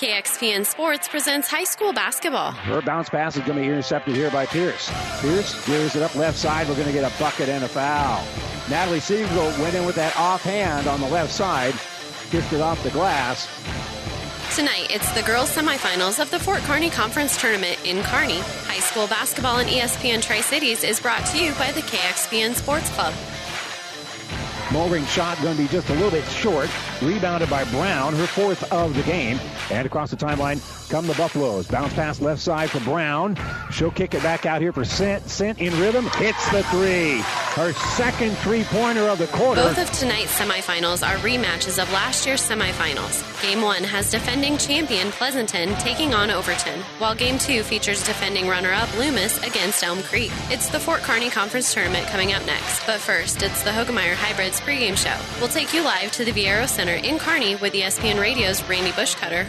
KXPN Sports presents high school basketball. Her bounce pass is going to be intercepted here by Pierce. Pierce gears it up left side. We're going to get a bucket and a foul. Natalie Siegel went in with that offhand on the left side, kicked it off the glass. Tonight, it's the girls' semifinals of the Fort Kearney Conference Tournament in Kearney. High school basketball on ESPN Tri Cities is brought to you by the KXPN Sports Club. Mulring shot going to be just a little bit short. Rebounded by Brown, her fourth of the game. And across the timeline come the Buffaloes. Bounce pass left side for Brown. She'll kick it back out here for Sent. Sent in rhythm. Hits the three. Her second three-pointer of the quarter. Both of tonight's semifinals are rematches of last year's semifinals. Game one has defending champion Pleasanton taking on Overton, while game two features defending runner-up Loomis against Elm Creek. It's the Fort Kearney Conference Tournament coming up next. But first, it's the Hoegemeyer Hybrids pregame show. We'll take you live to the Viaero Center in Kearney with ESPN Radio's Randy Bushcutter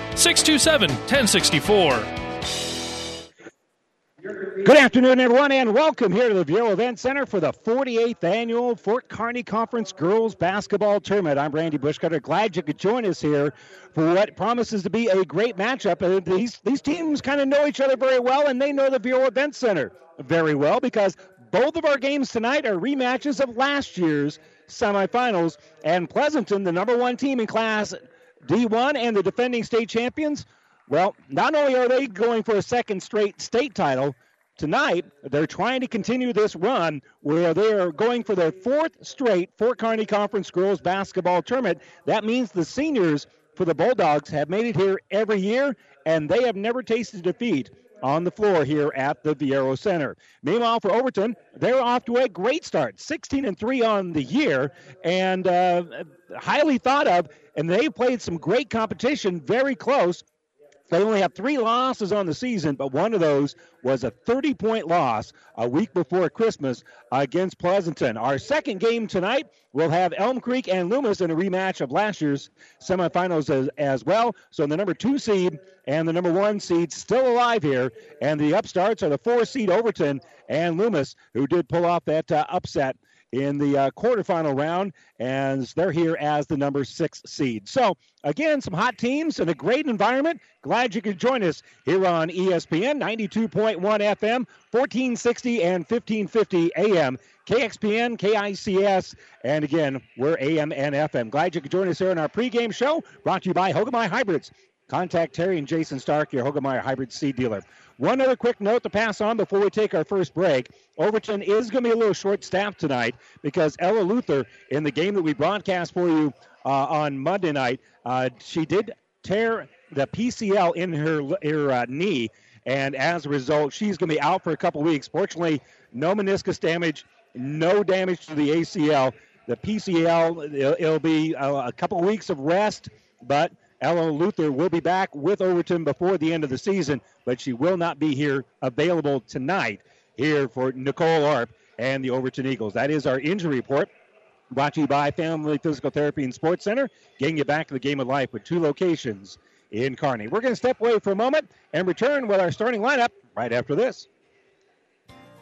627 1064. Good afternoon, everyone, and welcome here to the Viaero Event Center for the 48th annual Fort Kearney Conference Girls Basketball Tournament. I'm Randy Bushcutter. Glad you could join us here for what promises to be a great matchup. Uh, these these teams kind of know each other very well, and they know the Viaero Event Center very well because both of our games tonight are rematches of last year's semifinals. And Pleasanton, the number one team in Class D1 and the defending state champions, well, not only are they going for a second straight state title, tonight they're trying to continue this run where they are going for their fourth straight Fort Kearney Conference Girls Basketball Tournament. That means the seniors for the Bulldogs have made it here every year, and they have never tasted defeat on the floor here at the Viaero Center. Meanwhile, for Overton, they're off to a great start, 16 and 3 on the year, and uh, highly thought of. And they played some great competition, very close. They only have three losses on the season, but one of those was a 30 point loss a week before Christmas against Pleasanton. Our second game tonight will have Elm Creek and Loomis in a rematch of last year's semifinals as, as well. So the number two seed and the number one seed still alive here. And the upstarts are the four seed Overton and Loomis, who did pull off that uh, upset in the uh, quarterfinal round, and they're here as the number six seed. So, again, some hot teams and a great environment. Glad you could join us here on ESPN 92.1 FM, 1460 and 1550 AM. KXPN, KICS, and again, we're AM and FM. Glad you could join us here on our pregame show, brought to you by Hoegemeyer Hybrids. Contact Terry and Jason Stark, your Hoegemeyer Hybrid seed dealer. One other quick note to pass on before we take our first break. Overton is going to be a little short staffed tonight because Ella Luther, in the game that we broadcast for you uh, on Monday night, uh, she did tear the PCL in her, her uh, knee. And as a result, she's going to be out for a couple weeks. Fortunately, no meniscus damage, no damage to the ACL. The PCL, it'll, be a, a couple weeks of rest, but Ella Luther will be back with Overton before the end of the season, but she will not be here available tonight here for Nicole Arp and the Overton Eagles. That is our injury report. Brought to you by Family Physical Therapy and Sports Center, getting you back to the game of life with two locations in Kearney. We're going to step away for a moment and return with our starting lineup right after this.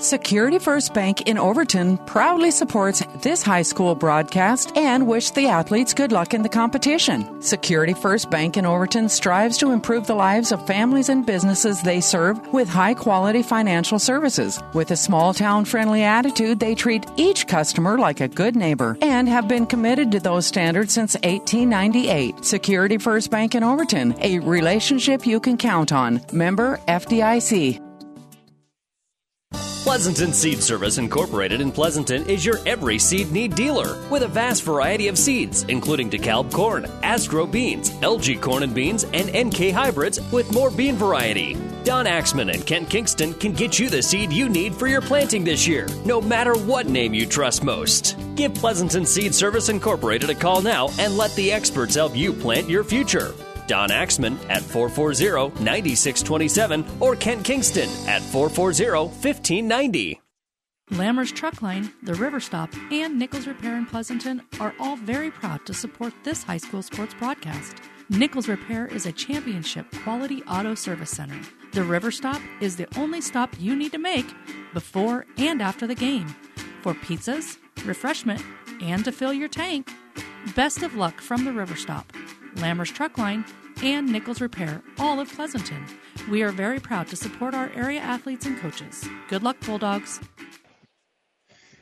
Security First Bank in Overton proudly supports this high school broadcast and wish the athletes good luck in the competition. Security First Bank in Overton strives to improve the lives of families and businesses they serve with high quality financial services. With a small town friendly attitude, they treat each customer like a good neighbor and have been committed to those standards since 1898. Security First Bank in Overton, a relationship you can count on. Member FDIC. Pleasanton Seed Service Incorporated in Pleasanton is your every seed need dealer with a vast variety of seeds, including DeKalb corn, Astro beans, LG corn and beans, and NK hybrids with more bean variety. Don Axman and Kent Kingston can get you the seed you need for your planting this year, no matter what name you trust most. Give Pleasanton Seed Service Incorporated a call now and let the experts help you plant your future. Don Axman at 440 9627 or Kent Kingston at 440 1590. Lammer's Truck Line, the River Stop, and Nichols Repair in Pleasanton are all very proud to support this high school sports broadcast. Nichols Repair is a championship quality auto service center. The River Stop is the only stop you need to make before and after the game for pizzas, refreshment, and to fill your tank. Best of luck from the River Stop. Lammer's Truck Line, and Nichols Repair, all of Pleasanton. We are very proud to support our area athletes and coaches. Good luck, Bulldogs.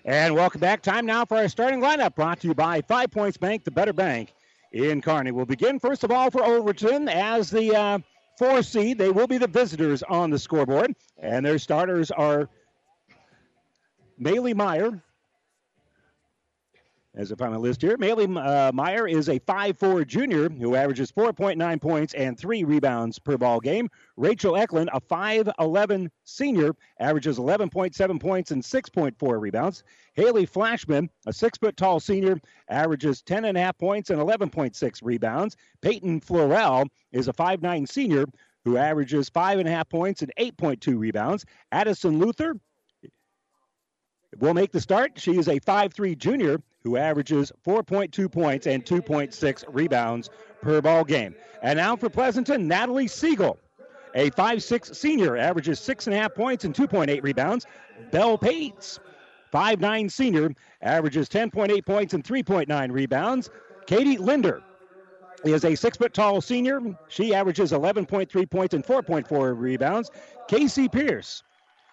And welcome back. Time now for our starting lineup brought to you by Five Points Bank, the better bank in Kearney. We'll begin first of all for Overton as the uh, four seed. They will be the visitors on the scoreboard, and their starters are Maylee Meyer, as a list here. Maley uh, Meyer is a 5'4 junior who averages 4.9 points and three rebounds per ball game. Rachel Eklund, a 5'11 senior, averages 11.7 points and 6.4 rebounds. Haley Flashman, a six foot tall senior, averages 10.5 points and 11.6 rebounds. Peyton Florell is a 5'9 senior who averages 5.5 points and 8.2 rebounds. Addison Luther will make the start. She is a 5'3 junior who averages 4.2 points and 2.6 rebounds per ball game. And now for Pleasanton, Natalie Siegel, a 5'6 senior, averages 6.5 points and 2.8 rebounds. Belle Pates, 5'9 senior, averages 10.8 points and 3.9 rebounds. Katie Linder is a six foot tall senior. She averages 11.3 points and 4.4 rebounds. Casey Pierce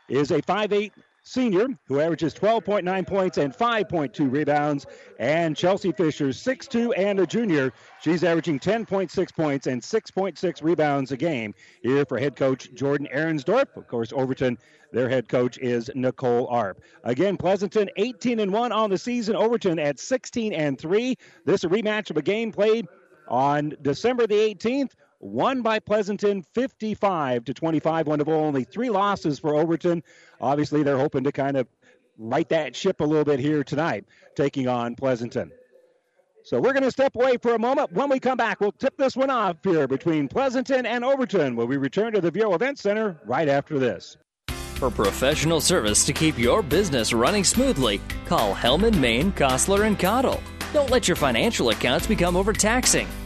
is a 5'8 senior, who averages 12.9 points and 5.2 rebounds. And Chelsea Fisher, 6'2 and a junior. She's averaging 10.6 points and 6.6 rebounds a game here for head coach Jordan Ahrensdorf. Of course, Overton, their head coach is Nicole Arp. Again, Pleasanton 18 and 1 on the season. Overton at 16 and 3. This is a rematch of a game played on December the 18th won by Pleasanton 55 to 25. One of only three losses for Overton. Obviously, they're hoping to kind of right that ship a little bit here tonight, taking on Pleasanton. So we're going to step away for a moment. When we come back, we'll tip this one off here between Pleasanton and Overton Will we return to the Viaero Event Center right after this. For professional service to keep your business running smoothly, call Hellman, Maine, Kostler, and Cottle. Don't let your financial accounts become overtaxing.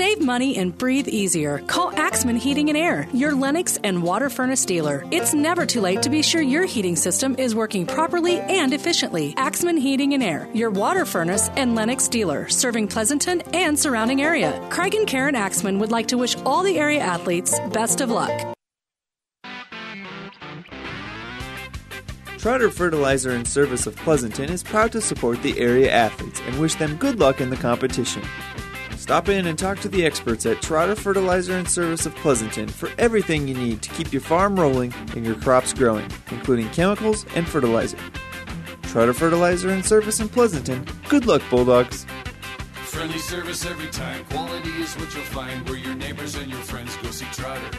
Save money and breathe easier. Call Axman Heating and Air, your Lennox and water furnace dealer. It's never too late to be sure your heating system is working properly and efficiently. Axman Heating and Air, your water furnace and Lennox dealer, serving Pleasanton and surrounding area. Craig and Karen Axman would like to wish all the area athletes best of luck. Trotter Fertilizer and Service of Pleasanton is proud to support the area athletes and wish them good luck in the competition. Stop in and talk to the experts at Trotter Fertilizer and Service of Pleasanton for everything you need to keep your farm rolling and your crops growing, including chemicals and fertilizer. Trotter Fertilizer and Service in Pleasanton. Good luck, Bulldogs! Friendly service every time. Quality is what you'll find where your neighbors and your friends go see Trotter.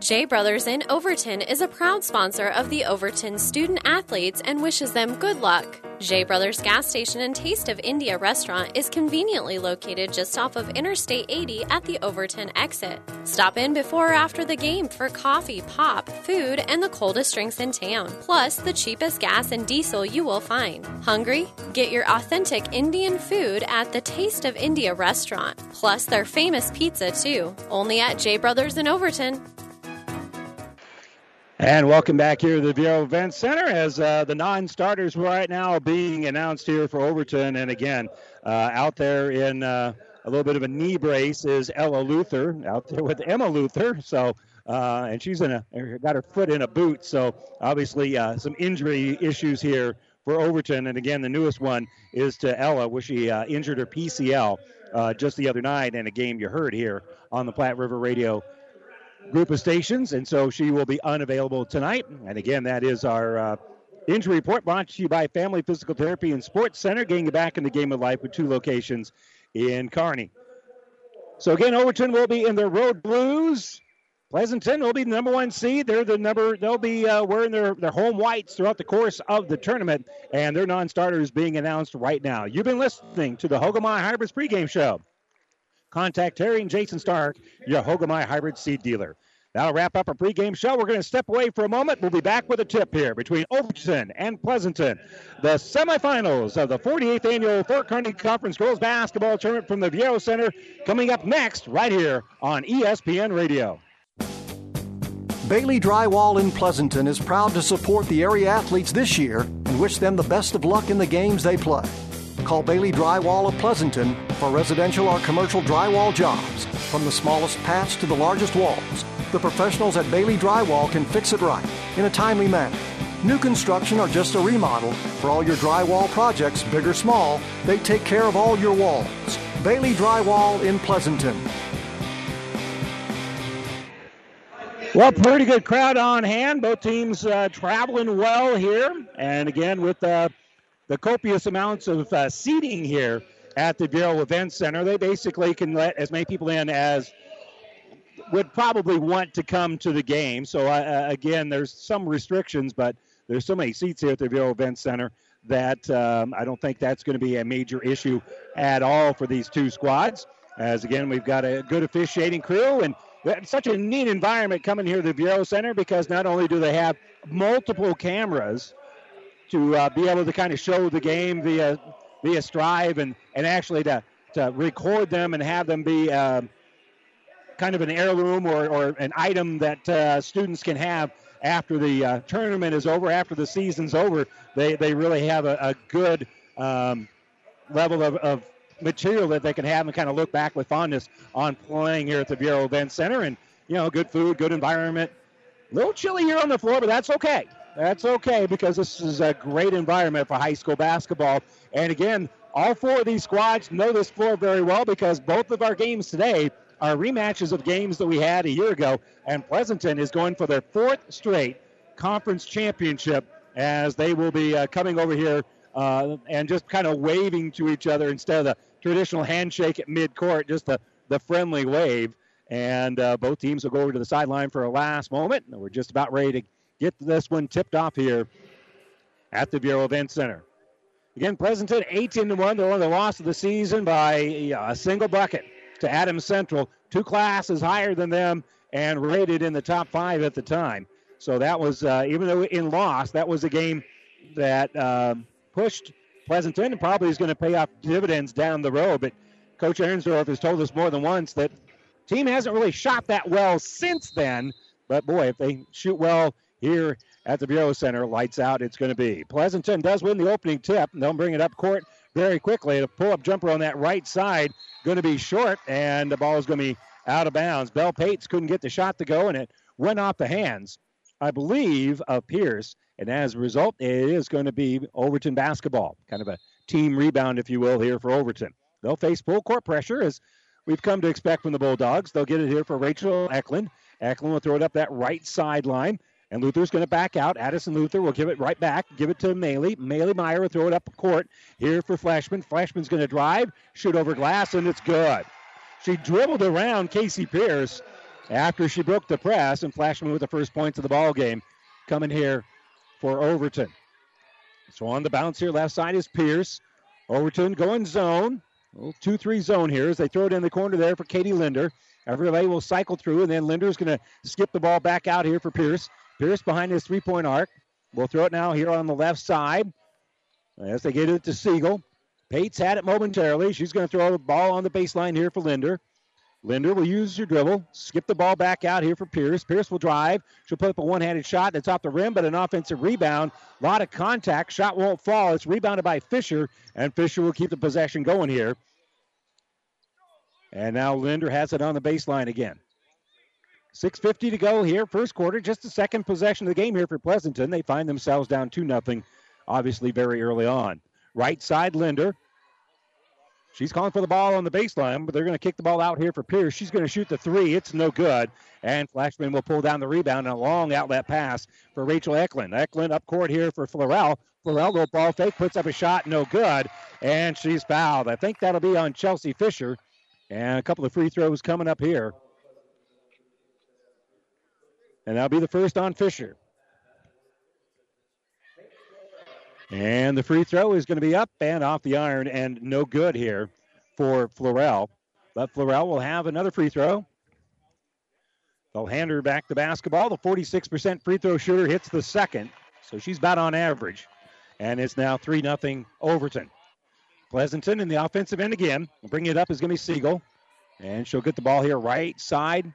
J Brothers in Overton is a proud sponsor of the Overton student athletes and wishes them good luck. J Brothers Gas Station and Taste of India restaurant is conveniently located just off of Interstate 80 at the Overton exit. Stop in before or after the game for coffee, pop, food, and the coldest drinks in town, plus the cheapest gas and diesel you will find. Hungry? Get your authentic Indian food at the Taste of India restaurant, plus their famous pizza too, only at J Brothers in Overton. And welcome back here to the Viaero Event Center as uh, the non-starters right now being announced here for Overton. And again, uh, out there in uh, a little bit of a knee brace is Ella Luther out there with Emma Luther. So, uh, and she's in a got her foot in a boot. So obviously uh, some injury issues here for Overton. And again, the newest one is to Ella, where she uh, injured her PCL just the other night in a game you heard here on the Platte River Radio group of stations, and so she will be unavailable tonight. And again, that is our uh, injury report brought to you by Family Physical Therapy and Sports Center, getting you back in the game of life with two locations in Kearney. So again, Overton will be in their road blues. Pleasanton will be the number one seed. They're the number. They'll be uh, wearing their, their home whites throughout the course of the tournament, and their non-starters being announced right now. You've been listening to the Hoegemeyer Hybrids pregame show. Contact Terry and Jason Stark, your Hoegemeyer Hybrid Seed dealer. That'll wrap up our pregame show. We're going to step away for a moment. We'll be back with a tip here between Overton and Pleasanton. The semifinals of the 48th annual Fort Kearney Conference Girls Basketball Tournament from the Viaero Center coming up next right here on ESPN Radio. Bailey Drywall in Pleasanton is proud to support the area athletes this year and wish them the best of luck in the games they play. Call Bailey Drywall of Pleasanton for residential or commercial drywall jobs, from the smallest patch to the largest walls. The professionals at Bailey Drywall can fix it right in a timely manner. New construction or just a remodel, for all your drywall projects, big or small, they take care of all your walls. Bailey Drywall in Pleasanton. Well, pretty good crowd on hand. Both teams uh, traveling well here. And again, with uh, the copious amounts of uh, seating here at the Viaero Event Center, they basically can let as many people in as would probably want to come to the game. So uh, uh, again, there's some restrictions, but there's so many seats here at the Viaero Event Center that um, I don't think that's going to be a major issue at all for these two squads. As again, we've got a good officiating crew and such a neat environment coming here to the Viaero Center because not only do they have multiple cameras to uh, be able to kind of show the game via via Strive and and actually to to record them and have them be. Uh, kind of an heirloom or, or an item that uh, students can have after the uh, tournament is over, after the season's over. They, they really have a, a good um, level of, of material that they can have and kind of look back with fondness on playing here at the Viaero Event Center. And, you know, good food, good environment. A little chilly here on the floor, but that's okay. That's okay because this is a great environment for high school basketball. And again, all four of these squads know this floor very well because both of our games today are rematches of games that we had a year ago. And Pleasanton is going for their fourth straight conference championship as they will be uh, coming over here uh, and just kind of waving to each other instead of the traditional handshake at midcourt, just the, the friendly wave. And uh, both teams will go over to the sideline for a last moment. We're just about ready to get this one tipped off here at the Viaero Event Center. Again, Pleasanton 18 to 1. They're on the loss of the season by a single bucket to Adams Central, two classes higher than them and rated in the top five at the time. So that was, uh, even though in loss, that was a game that um, pushed Pleasanton and probably is going to pay off dividends down the road. But Coach Ahrensdorf has told us more than once that team hasn't really shot that well since then. But boy, if they shoot well here at the Viaero Center. Lights out, it's going to be. Pleasanton does win the opening tip, they'll bring it up court very quickly. A pull up jumper on that right side going to be short, and the ball is going to be out of bounds. Bell Pates couldn't get the shot to go, and it went off the hands, I believe, of Pierce. And as a result, it is going to be Overton basketball, kind of a team rebound, if you will, here for Overton. They'll face full court pressure as we've come to expect from the Bulldogs. They'll get it here for Rachel Eklund. Eklund will throw it up that right sideline. And Luther's going to back out. Addison Luther will give it right back, give it to Maley. Maley Meyer will throw it up court here for Flashman. Flashman's going to drive, shoot over glass, and it's good. She dribbled around Casey Pierce after she broke the press, and Flashman with the first points of the ball game coming here for Overton. So on the bounce here, left side is Pierce. Overton going zone. 2 3 zone here as they throw it in the corner there for Katie Linder. Everybody will cycle through, and then Linder's going to skip the ball back out here for Pierce. Pierce behind his three point arc. We'll throw it now here on the left side as they get it to Siegel. Pates had it momentarily. She's going to throw the ball on the baseline here for Linder. Linder will use her dribble, skip the ball back out here for Pierce. Pierce will drive. She'll put up a one handed shot that's off the rim, but an offensive rebound. A lot of contact. Shot won't fall. It's rebounded by Fisher, and Fisher will keep the possession going here. And now Linder has it on the baseline again. 6.50 to go here, first quarter. Just the second possession of the game here for Pleasanton. They find themselves down 2 0, obviously, very early on. Right side, Linder. She's calling for the ball on the baseline, but they're going to kick the ball out here for Pierce. She's going to shoot the three. It's no good. And Flashman will pull down the rebound and a long outlet pass for Rachel Eklund. Eklund up court here for Florell. Florell, little ball fake, puts up a shot, no good. And she's fouled. I think that'll be on Chelsea Fisher. And a couple of free throws coming up here. And that'll be the first on Fisher. And the free throw is going to be up and off the iron and no good here for Florell. But Florell will have another free throw. They'll hand her back the basketball. The 46% free throw shooter hits the second, so she's about on average. And it's now 3 0 Overton. Pleasanton in the offensive end again. Bringing it up is going to be Siegel. And she'll get the ball here right side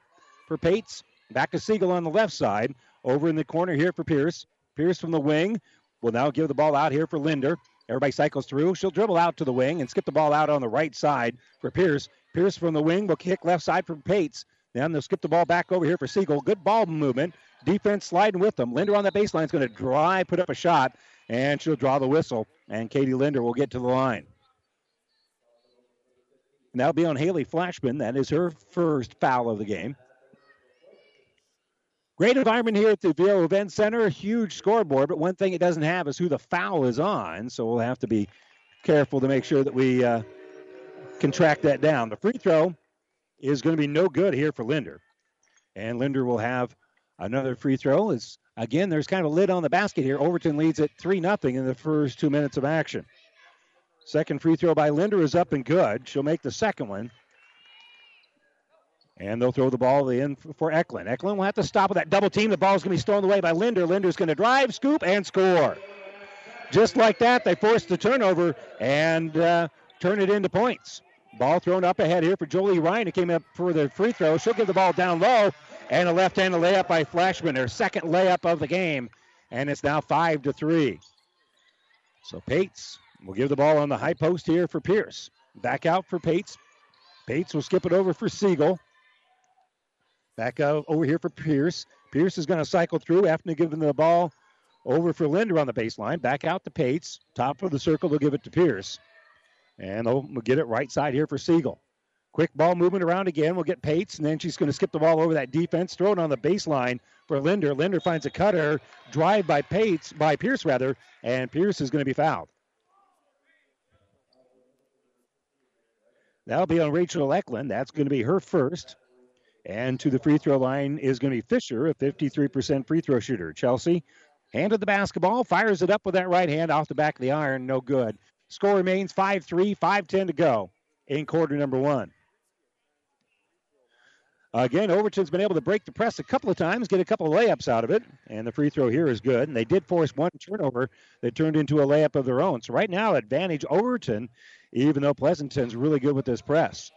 for Pates. Back to Siegel on the left side. Over in the corner here for Pierce. Pierce from the wing will now give the ball out here for Linder. Everybody cycles through. She'll dribble out to the wing and skip the ball out on the right side for Pierce. Pierce from the wing will kick left side for Pates. Then they'll skip the ball back over here for Siegel. Good ball movement. Defense sliding with them. Linder on the baseline is going to drive, put up a shot, and she'll draw the whistle. And Katie Linder will get to the line. And that'll be on Haley Flashman. That is her first foul of the game. Great environment here at the Viaero Event Center. Huge scoreboard, but one thing it doesn't have is who the foul is on. So we'll have to be careful to make sure that we uh, can track that down. The free throw is going to be no good here for Linder. And Linder will have another free throw. Is again, there's kind of a lid on the basket here. Overton leads at 3 0 in the first two minutes of action. Second free throw by Linder is up and good. She'll make the second one. And they'll throw the ball in for Eklund. Eklund will have to stop with that double team. The ball's going to be stolen away by Linder. Linder's going to drive, scoop, and score. Just like that, they force the turnover and uh, turn it into points. Ball thrown up ahead here for Jolie Ryan, who came up for the free throw. She'll give the ball down low, and a left-handed layup by Flashman, their second layup of the game, and it's now five to three. So Pates will give the ball on the high post here for Pierce. Back out for Pates. Pates will skip it over for Siegel. Back out over here for Pierce. Pierce is going to cycle through after giving the ball over for Linder on the baseline. Back out to Pates. Top of the circle, they'll give it to Pierce. And they'll get it right side here for Siegel. Quick ball movement around again. We'll get Pates, and then she's going to skip the ball over that defense, throw it on the baseline for Linder. Linder finds a cutter, drive by Pates, by Pierce rather, and Pierce is going to be fouled. That'll be on Rachel Eklund. That's going to be her first. And to the free throw line is going to be Fisher, a 53% free throw shooter. Chelsea handed the basketball, fires it up with that right hand off the back of the iron. No good. Score remains 5 3, 5 10 to go in quarter number one. Again, Overton's been able to break the press a couple of times, get a couple of layups out of it, and the free throw here is good. And they did force one turnover that turned into a layup of their own. So right now, advantage Overton, even though Pleasanton's really good with this press.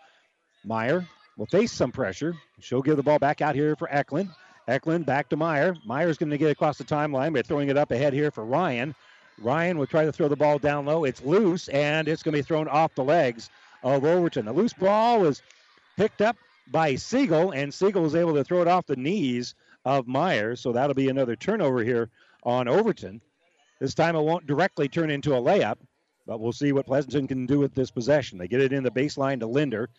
Meyer will face some pressure. She'll give the ball back out here for Eklund. Eklund back to Meyer. Meyer's going to get across the timeline by throwing it up ahead here for Ryan. Ryan will try to throw the ball down low. It's loose, and it's going to be thrown off the legs of Overton. The loose ball was picked up by Siegel, and Siegel was able to throw it off the knees of Meyer. So that'll be another turnover here on Overton. This time it won't directly turn into a layup, but we'll see what Pleasanton can do with this possession. They get it in the baseline to Linder.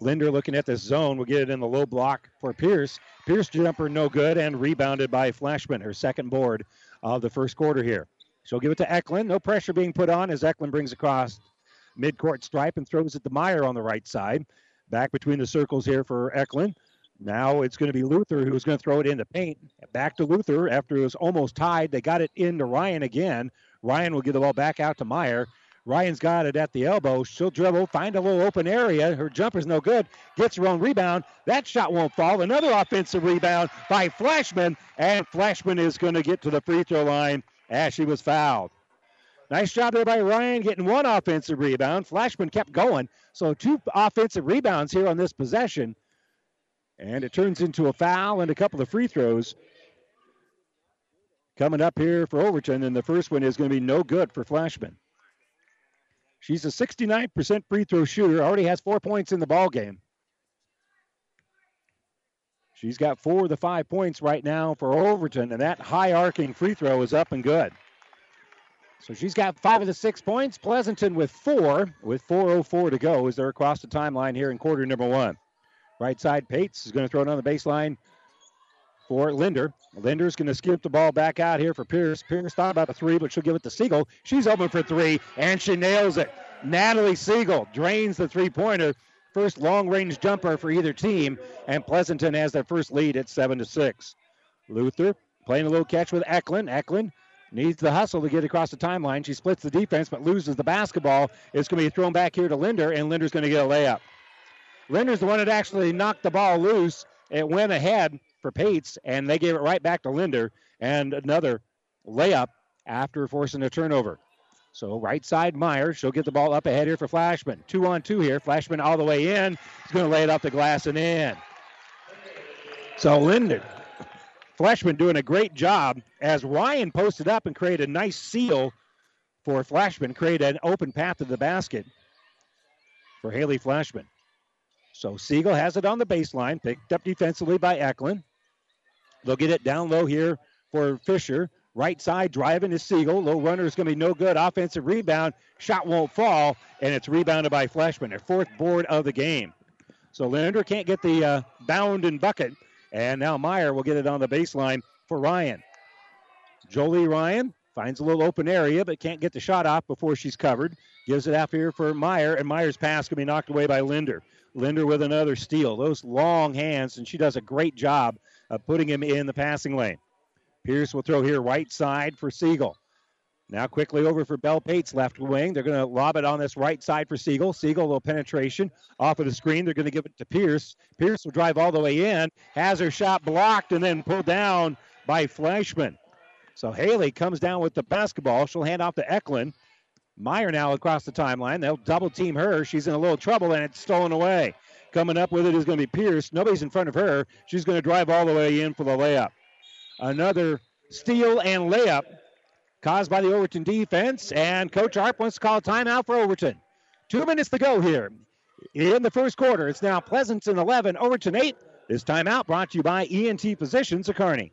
Linder looking at this zone will get it in the low block for Pierce. Pierce jumper no good and rebounded by Flashman, her second board of the first quarter here. She'll give it to Eklund. No pressure being put on as Eklund brings across midcourt stripe and throws it to Meyer on the right side. Back between the circles here for Eklund. Now it's going to be Luther who's going to throw it in the paint. Back to Luther after it was almost tied. They got it into Ryan again. Ryan will give the ball back out to Meyer. Ryan's got it at the elbow. She'll dribble, find a little open area. Her jumper's no good. Gets her own rebound. That shot won't fall. Another offensive rebound by Flashman. And Flashman is going to get to the free throw line as she was fouled. Nice job there by Ryan getting one offensive rebound. Flashman kept going. So two offensive rebounds here on this possession. And it turns into a foul and a couple of free throws coming up here for Overton. And the first one is going to be no good for Flashman. She's a 69% free throw shooter, already has four points in the ball game. She's got four of the five points right now for Overton, and that high arcing free throw is up and good. So she's got five of the six points. Pleasanton with four, with 4.04 to go as they're across the timeline here in quarter number one. Right side, Pates is going to throw it on the baseline for Linder. Linder's going to skip the ball back out here for Pierce. Pierce thought about a three, but she'll give it to Siegel. She's open for three, and she nails it. Natalie Siegel drains the three pointer. First long range jumper for either team, and Pleasanton has their first lead at 7 to 6. Luther playing a little catch with Eklund. Eklund needs the hustle to get across the timeline. She splits the defense, but loses the basketball. It's going to be thrown back here to Linder, and Linder's going to get a layup. Linder's the one that actually knocked the ball loose. It went ahead for Pates, and they gave it right back to Linder, and another layup after forcing a turnover. So right side Meyer, she'll get the ball up ahead here for Flashman. Two on two here. Flashman all the way in. He's going to lay it off the glass and in. So Linder, Flashman doing a great job as Ryan posted up and created a nice seal for Flashman, created an open path to the basket for Haley Flashman. So Siegel has it on the baseline, picked up defensively by Eklund. They'll get it down low here for Fisher. Right side driving is Siegel. Low runner is going to be no good. Offensive rebound. Shot won't fall, and it's rebounded by Flashman, their fourth board of the game. So Linder can't get the uh, bound and bucket, and now Meyer will get it on the baseline for Ryan. Jolie Ryan finds a little open area, but can't get the shot off before she's covered. Gives it out here for Meyer, and Meyer's pass can be knocked away by Linder. Linder with another steal. Those long hands, and she does a great job of putting him in the passing lane. Pierce will throw here right side for Siegel. Now quickly over for Bell Pates left wing. They're going to lob it on this right side for Siegel. Siegel, little penetration off of the screen. They're going to give it to Pierce. Pierce will drive all the way in, has her shot blocked, and then pulled down by Flashman. So Haley comes down with the basketball. She'll hand off to Eklund. Meyer now across the timeline. They'll double team her. She's in a little trouble, and it's stolen away. Coming up with it is going to be Pierce. Nobody's in front of her. She's going to drive all the way in for the layup. Another steal and layup caused by the Overton defense. And Coach Arp wants to call timeout for Overton. Two minutes to go here in the first quarter. It's now Pleasanton 11, Overton 8. This timeout brought to you by ENT Physicians of Kearney.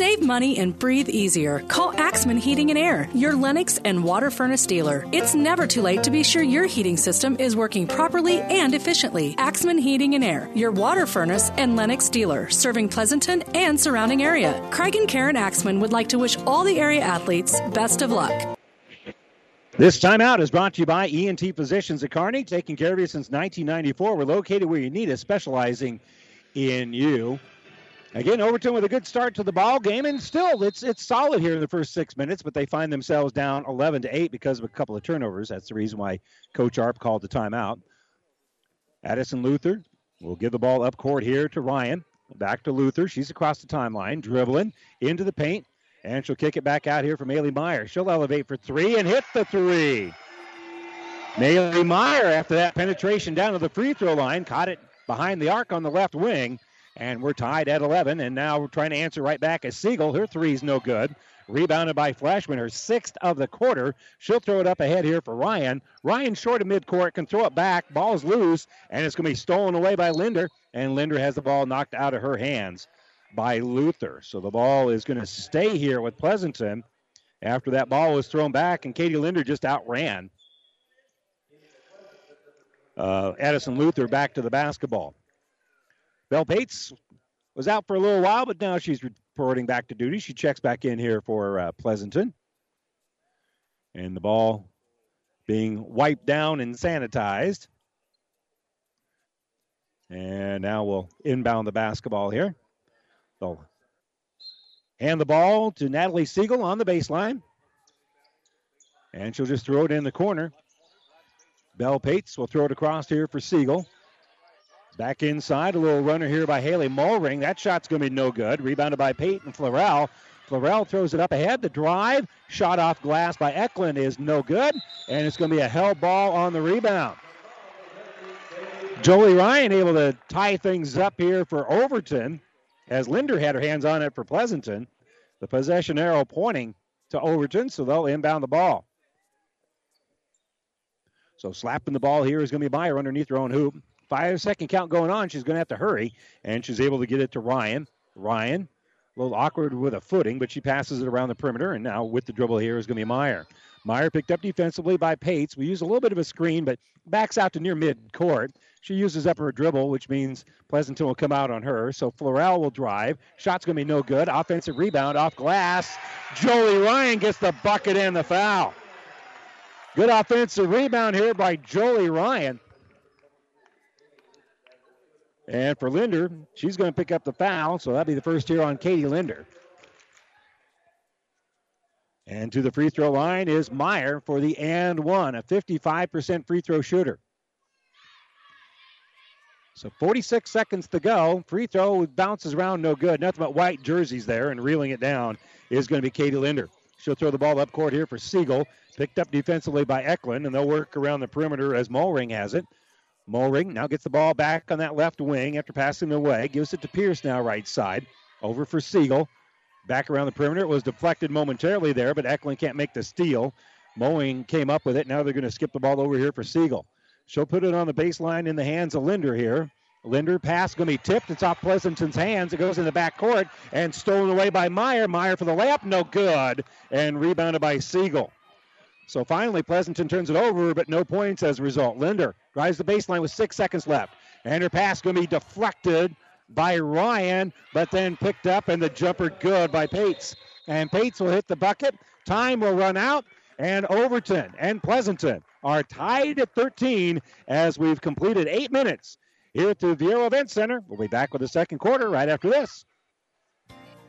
Save money and breathe easier. Call Axman Heating and Air, your Lennox and water furnace dealer. It's never too late to be sure your heating system is working properly and efficiently. Axman Heating and Air, your water furnace and Lennox dealer, serving Pleasanton and surrounding area. Craig and Karen Axman would like to wish all the area athletes best of luck. This timeout is brought to you by ENT Physicians at Kearney, taking care of you since 1994. We're located where you need us, specializing in you. Again, Overton with a good start to the ball game, and still it's it's solid here in the first six minutes, but they find themselves down 11 to 8 because of a couple of turnovers. That's the reason why Coach Arp called the timeout. Addison Luther will give the ball up court here to Ryan. back to Luther. She's across the timeline, dribbling into the paint, and she'll kick it back out here from Haley Meyer. She'll elevate for three and hit the three. Haley Meyer, after that penetration down to the free throw line, caught it behind the arc on the left wing, and we're tied at 11. And now we're trying to answer right back as Siegel. Her three's no good. Rebounded by Flashman, her sixth of the quarter. She'll throw it up ahead here for Ryan. Ryan short of midcourt, can throw it back. Ball's loose, and it's going to be stolen away by Linder. And Linder has the ball knocked out of her hands by Luther. So the ball is going to stay here with Pleasanton after that ball was thrown back, and Katie Linder just outran uh, Addison Luther back to the basketball. Bell Pates was out for a little while, but now she's reporting back to duty. She checks back in here for uh, Pleasanton. And the ball being wiped down and sanitized. And now we'll inbound the basketball here. They'll hand the ball to Natalie Siegel on the baseline. And she'll just throw it in the corner. Bell Pates will throw it across here for Siegel. Back inside, a little runner here by Haley Mulring. That shot's going to be no good. Rebounded by Peyton Florell. Florell throws it up ahead. The drive, shot off glass by Eklund is no good, and it's going to be a held ball on the rebound. Jolie Ryan able to tie things up here for Overton as Linder had her hands on it for Pleasanton. The possession arrow pointing to Overton, so they'll inbound the ball. So slapping the ball here is going to be Meyer underneath her own hoop. Five second count going on. She's going to have to hurry, and she's able to get it to Ryan. Ryan, a little awkward with a footing, but she passes it around the perimeter, and now with the dribble here is going to be Meyer. Meyer picked up defensively by Pates. We use a little bit of a screen, but backs out to near mid court. She uses up her dribble, which means Pleasanton will come out on her. So Florell will drive. Shot's going to be no good. Offensive rebound off glass. Jolie Ryan gets the bucket and the foul. Good offensive rebound here by Jolie Ryan. And for Linder, she's going to pick up the foul, so that'll be the first here on Katie Linder. And to the free throw line is Meyer for the and one, a 55% free throw shooter. So 46 seconds to go. Free throw bounces around, no good. Nothing but white jerseys there, and reeling it down is going to be Katie Linder. She'll throw the ball up court here for Siegel. Picked up defensively by Eklund, and they'll work around the perimeter as Mulring has it. Mulring now gets the ball back on that left wing after passing away. Gives it to Pierce now, right side. Over for Siegel. Back around the perimeter. It was deflected momentarily there, but Eklund can't make the steal. Mulring came up with it. Now they're going to skip the ball over here for Siegel. She'll put it on the baseline in the hands of Linder here. Linder pass going to be tipped. It's off Pleasanton's hands. It goes in the back court and stolen away by Meyer. Meyer for the layup, no good, and rebounded by Siegel. So finally, Pleasanton turns it over, but no points as a result. Linder drives the baseline with six seconds left, and her pass going to be deflected by Ryan, but then picked up, and the jumper good by Pates. And Pates will hit the bucket. Time will run out, and Overton and Pleasanton are tied at 13 as we've completed eight minutes here at the Viaero Event Center. We'll be back with the second quarter right after this.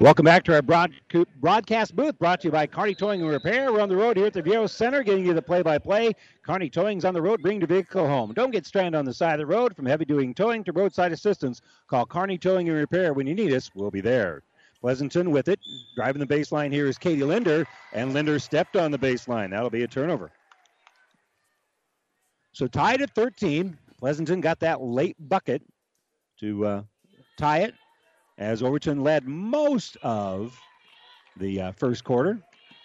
Welcome back to our broad, broadcast booth brought to you by Carney Towing and Repair. We're on the road here at the Viaero Center getting you the play by play. Carney Towing's on the road, bring your vehicle home. Don't get stranded on the side of the road. From heavy duty towing to roadside assistance, call Carney Towing and Repair. When you need us, we'll be there. Pleasanton with it. Driving the baseline here is Katie Linder, and Linder stepped on the baseline. That'll be a turnover. So tied at 13. Pleasanton got that late bucket to uh, tie it as Overton led most of the uh, first quarter.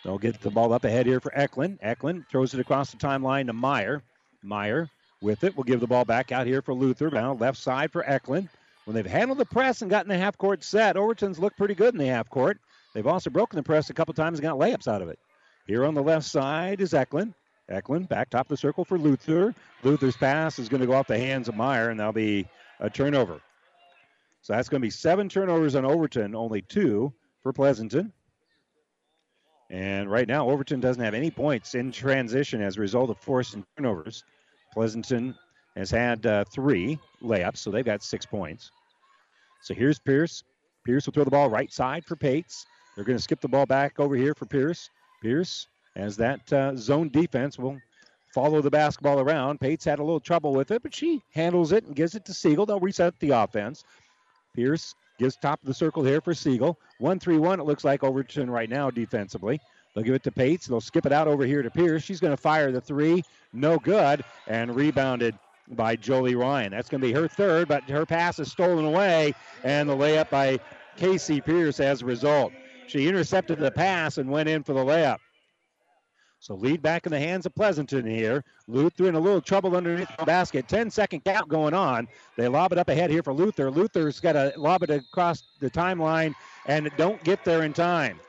They'll get the ball up ahead here for Eklund. Eklund throws it across the timeline to Meyer. Meyer with it will give the ball back out here for Luther. Now left side for Eklund. When they've handled the press and gotten the half court set, Overton's looked pretty good in the half court. They've also broken the press a couple times and got layups out of it. Here on the left side is Eklund. Eklund back top of the circle for Luther. Luther's pass is going to go off the hands of Meyer, and that'll be a turnover. So that's going to be seven turnovers on Overton, only two for Pleasanton. And right now, Overton doesn't have any points in transition as a result of forced turnovers. Pleasanton has had uh, three layups, so they've got six points. So here's Pierce. Pierce will throw the ball right side for Pates. They're going to skip the ball back over here for Pierce. Pierce, as that uh, zone defense will follow the basketball around. Pates had a little trouble with it, but she handles it and gives it to Siegel. They'll reset the offense. Pierce gives top of the circle here for Siegel. 1 3 1, it looks like Overton right now defensively. They'll give it to Pates. They'll skip it out over here to Pierce. She's going to fire the three. No good. And rebounded by Jolie Ryan. That's going to be her third, but her pass is stolen away, and the layup by Casey Pierce as a result. She intercepted the pass and went in for the layup. So lead back in the hands of Pleasanton here. Luther in a little trouble underneath the basket. 10 second count going on. They lob it up ahead here for Luther. Luther's got to lob it across the timeline and don't get there in time.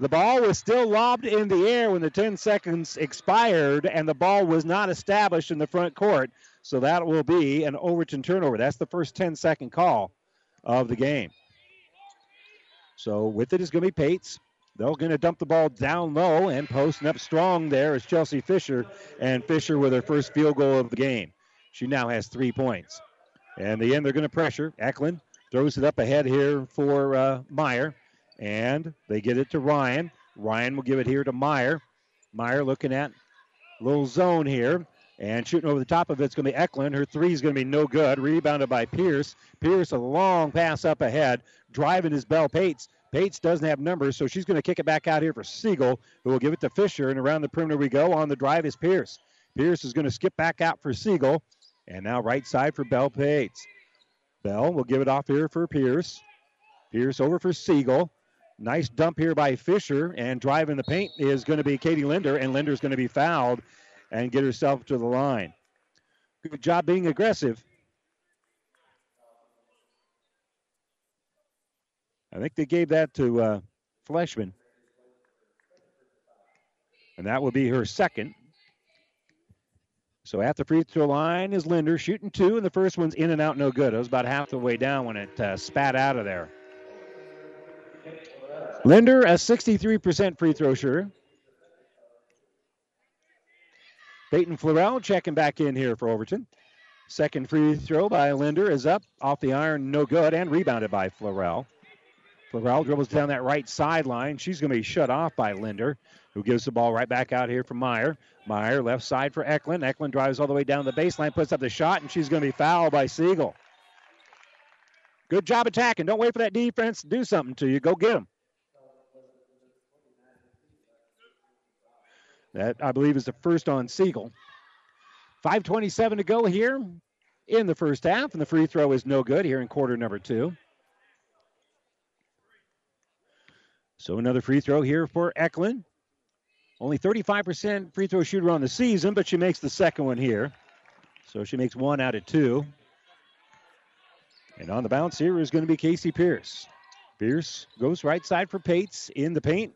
The ball was still lobbed in the air when the 10 seconds expired, and the ball was not established in the front court. So that will be an Overton turnover. That's the first 10 second call of the game. So with it is going to be Pates. They're going to dump the ball down low and posting up strong there is Chelsea Fisher. And Fisher with her first field goal of the game. She now has three points. And the end, they're going to pressure. Eklund throws it up ahead here for uh, Meyer. And they get it to Ryan. Ryan will give it here to Meyer. Meyer looking at little zone here. And shooting over the top of it's going to be Eklund. Her three is going to be no good. Rebounded by Pierce. Pierce, a long pass up ahead. Driving is Bell Pates. Pates doesn't have numbers, so she's going to kick it back out here for Siegel, who will give it to Fisher. And around the perimeter we go. On the drive is Pierce. Pierce is going to skip back out for Siegel. And now right side for Bell Pates. Bell will give it off here for Pierce. Pierce over for Siegel. Nice dump here by Fisher. And driving the paint is going to be Katie Linder. And Linder's going to be fouled and get herself to the line. Good job being aggressive. I think they gave that to uh, Fleshman. And that will be her second. So at the free throw line is Linder shooting two, and the first one's in and out, no good. It was about half the way down when it uh, spat out of there. Linder, a 63% free throw shooter. Peyton Florell checking back in here for Overton. Second free throw by Linder is up off the iron, no good, and rebounded by Florell. Florell dribbles down that right sideline. She's going to be shut off by Linder, who gives the ball right back out here for Meyer. Meyer left side for Eklund. Eklund drives all the way down the baseline, puts up the shot, and she's going to be fouled by Siegel. Good job attacking. Don't wait for that defense to do something to you. Go get them. That, I believe, is the first on Siegel. 5.27 to go here in the first half, and the free throw is no good here in quarter number two. So another free throw here for Eklund. Only 35% free throw shooter on the season, but she makes the second one here. So she makes one out of two. And on the bounce here is going to be Casey Pierce. Pierce goes right side for Pates in the paint.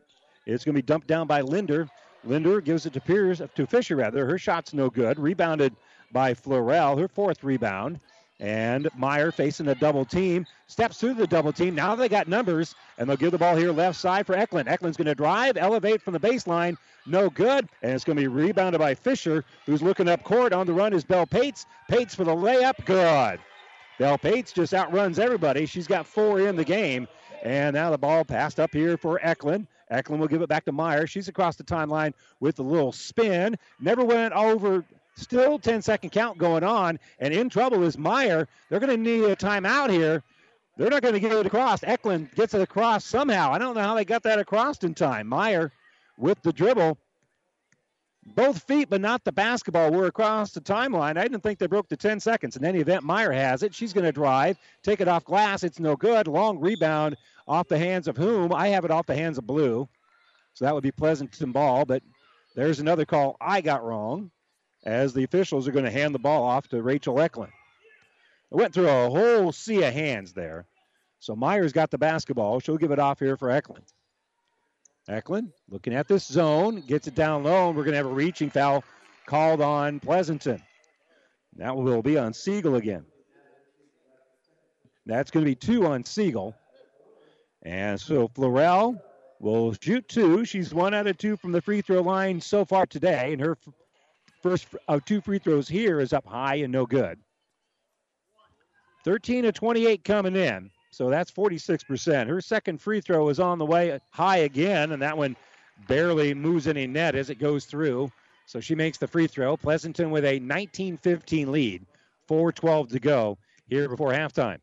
It's going to be dumped down by Linder. Linder gives it to Pierce, to Fisher rather. Her shot's no good. Rebounded by Florell, her fourth rebound. And Meyer facing a double team, steps through the double team. Now they got numbers, and they'll give the ball here left side for Eklund. Eklund's going to drive, elevate from the baseline, no good, and it's going to be rebounded by Fisher, who's looking up court. On the run is Bell Pates. Pates for the layup, good. Bell Pates just outruns everybody. She's got four in the game, and now the ball passed up here for Eklund. Eklund will give it back to Meyer. She's across the timeline with a little spin. Never went over Still 10 second count going on, and in trouble is Meyer. They're going to need a timeout here. They're not going to get it across. Eklund gets it across somehow. I don't know how they got that across in time. Meyer with the dribble. Both feet, but not the basketball, were across the timeline. I didn't think they broke the 10 seconds. In any event, Meyer has it. She's going to drive, take it off glass. It's no good. Long rebound off the hands of whom? I have it off the hands of Blue. So that would be Pleasanton ball, but there's another call I got wrong as the officials are going to hand the ball off to Rachel Eklund. It went through a whole sea of hands there. So Myers got the basketball. She'll give it off here for Eklund. Eklund looking at this zone, gets it down low, and we're going to have a reaching foul called on Pleasanton. That will be on Siegel again. That's going to be two on Siegel. And so Florell will shoot two. She's one out of two from the free throw line so far today, and her first of two free throws here is up high and no good. 13 of 28 coming in. So that's 46%. Her second free throw is on the way high again, and that one barely moves any net as it goes through. So she makes the free throw. Pleasanton with a 19 15 lead. 4 12 to go here before halftime.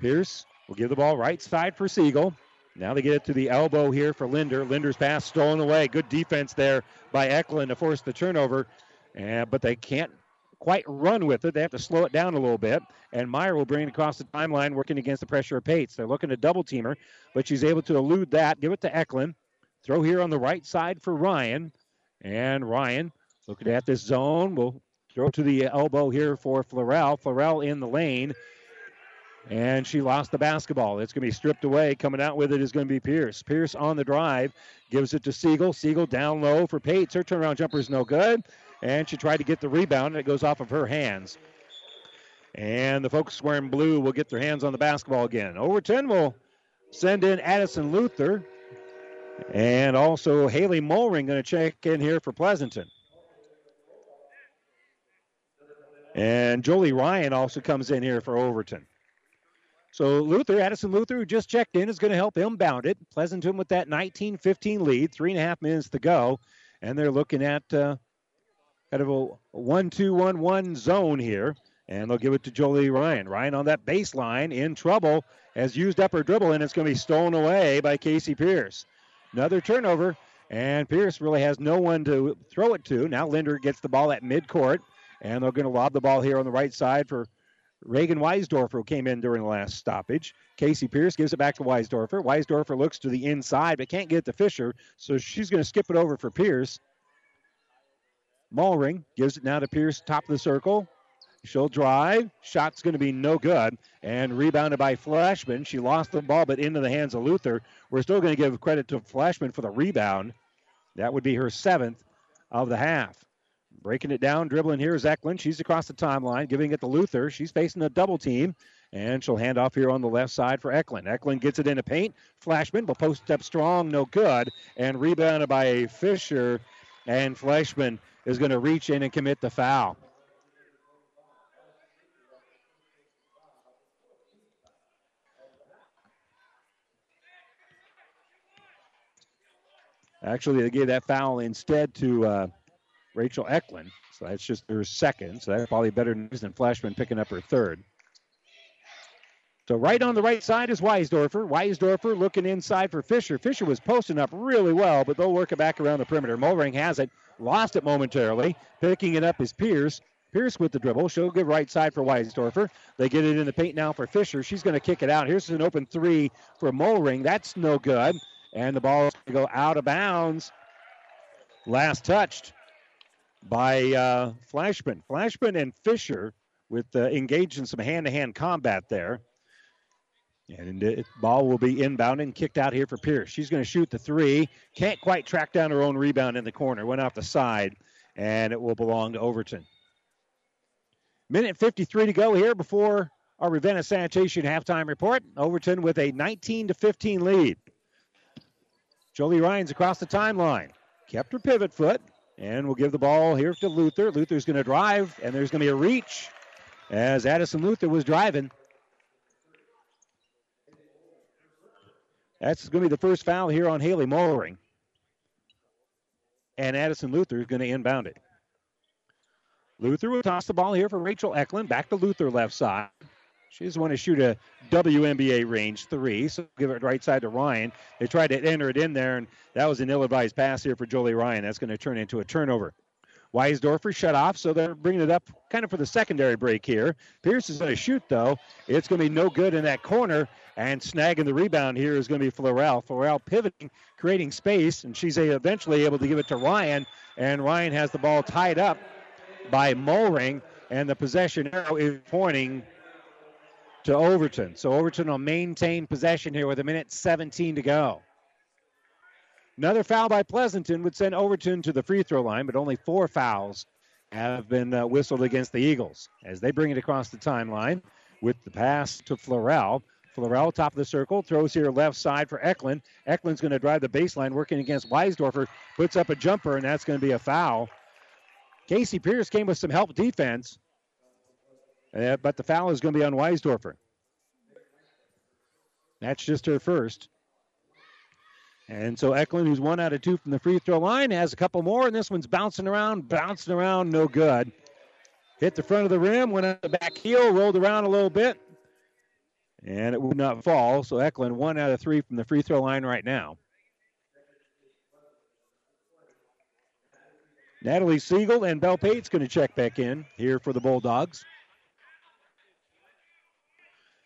Pierce will give the ball right side for Siegel. Now they get it to the elbow here for Linder. Linder's pass stolen away. Good defense there by Eklund to force the turnover. Uh, but they can't quite run with it. They have to slow it down a little bit. And Meyer will bring it across the timeline, working against the pressure of Pates. They're looking to double team her, but she's able to elude that. Give it to Eklund. Throw here on the right side for Ryan. And Ryan looking at this zone. will throw to the elbow here for Florell. Florell in the lane. And she lost the basketball. It's going to be stripped away. Coming out with it is going to be Pierce. Pierce on the drive. Gives it to Siegel. Siegel down low for Pates. Her turnaround jumper is no good and she tried to get the rebound, and it goes off of her hands. And the folks wearing blue will get their hands on the basketball again. Overton will send in Addison Luther, and also Haley Mulring going to check in here for Pleasanton. And Jolie Ryan also comes in here for Overton. So Luther, Addison Luther, who just checked in, is going to help inbound it. Pleasanton with that 19-15 lead, three and a half minutes to go, and they're looking at uh, kind of a one-two-one-one zone here. And they'll give it to Jolie Ryan. Ryan on that baseline in trouble, has used up her dribble, and it's going to be stolen away by Casey Pierce. Another turnover, and Pierce really has no one to throw it to. Now Linder gets the ball at midcourt, and they're going to lob the ball here on the right side for Reagan Weisdorfer, came in during the last stoppage. Casey Pierce gives it back to Weisdorfer. Weisdorfer looks to the inside, but can't get to Fisher, so she's going to skip it over for Pierce. Mulring gives it now to Pierce, top of the circle. She'll drive. Shot's going to be no good. And rebounded by Flashman. She lost the ball, but into the hands of Luther. We're still going to give credit to Flashman for the rebound. That would be her seventh of the half. Breaking it down, dribbling here is Eklund. She's across the timeline, giving it to Luther. She's facing a double team, and she'll hand off here on the left side for Eklund. Eklund gets it into paint. Flashman will post up strong, no good, and rebounded by Fisher. And Flashman is going to reach in and commit the foul. Actually, they gave that foul instead to uh, Rachel Eklund. So that's just her second. So that's probably better news than Flashman picking up her third. So right on the right side is Weisdorfer. Weisdorfer looking inside for Fisher. Fisher was posting up really well, but they'll work it back around the perimeter. Mulring has it. Lost it momentarily. Picking it up is Pierce. Pierce with the dribble. She'll give right side for Weisdorfer. They get it in the paint now for Fisher. She's going to kick it out. Here's an open three for Mulring. That's no good. And the ball is going to go out of bounds. Last touched by uh, Flashman. Flashman and Fisher with uh, engaged in some hand-to-hand combat there. And ball will be inbound and kicked out here for Pierce. She's going to shoot the three. Can't quite track down her own rebound in the corner. Went off the side, and it will belong to Overton. Minute 53 to go here before our Ravenna Sanitation halftime report. Overton with a 19 to 15 lead. Jolie Ryan's across the timeline. Kept her pivot foot, and we'll give the ball here to Luther. Luther's going to drive, and there's going to be a reach as Addison Luther was driving. That's going to be the first foul here on Haley Mulring. And Addison Luther is going to inbound it. Luther will toss the ball here for Rachel Eklund. Back to Luther left side. She doesn't want to shoot a WNBA range three, so give it right side to Ryan. They tried to enter it in there, and that was an ill-advised pass here for Jolie Ryan. That's going to turn into a turnover. Weisdorfer shut off, so they're bringing it up kind of for the secondary break here. Pierce is going to shoot, though. It's going to be no good in that corner, and snagging the rebound here is going to be Florell. Florell pivoting, creating space, and she's eventually able to give it to Ryan, and Ryan has the ball tied up by Mulring, and the possession arrow is pointing to Overton. So Overton will maintain possession here with a minute 17 to go. Another foul by Pleasanton would send Overton to the free throw line, but only four fouls have been uh, whistled against the Eagles as they bring it across the timeline with the pass to Florell. Florell, top of the circle, throws here left side for Eklund. Eklund's going to drive the baseline, working against Weisdorfer, puts up a jumper, and that's going to be a foul. Casey Pierce came with some help defense, uh, but the foul is going to be on Weisdorfer. That's just her first. And so Eklund, who's one out of two from the free throw line, has a couple more, and this one's bouncing around, bouncing around, no good. Hit the front of the rim, went on the back heel, rolled around a little bit, and it would not fall. So Eklund, one out of three from the free throw line right now. Natalie Siegel and Bell Pate's going to check back in here for the Bulldogs.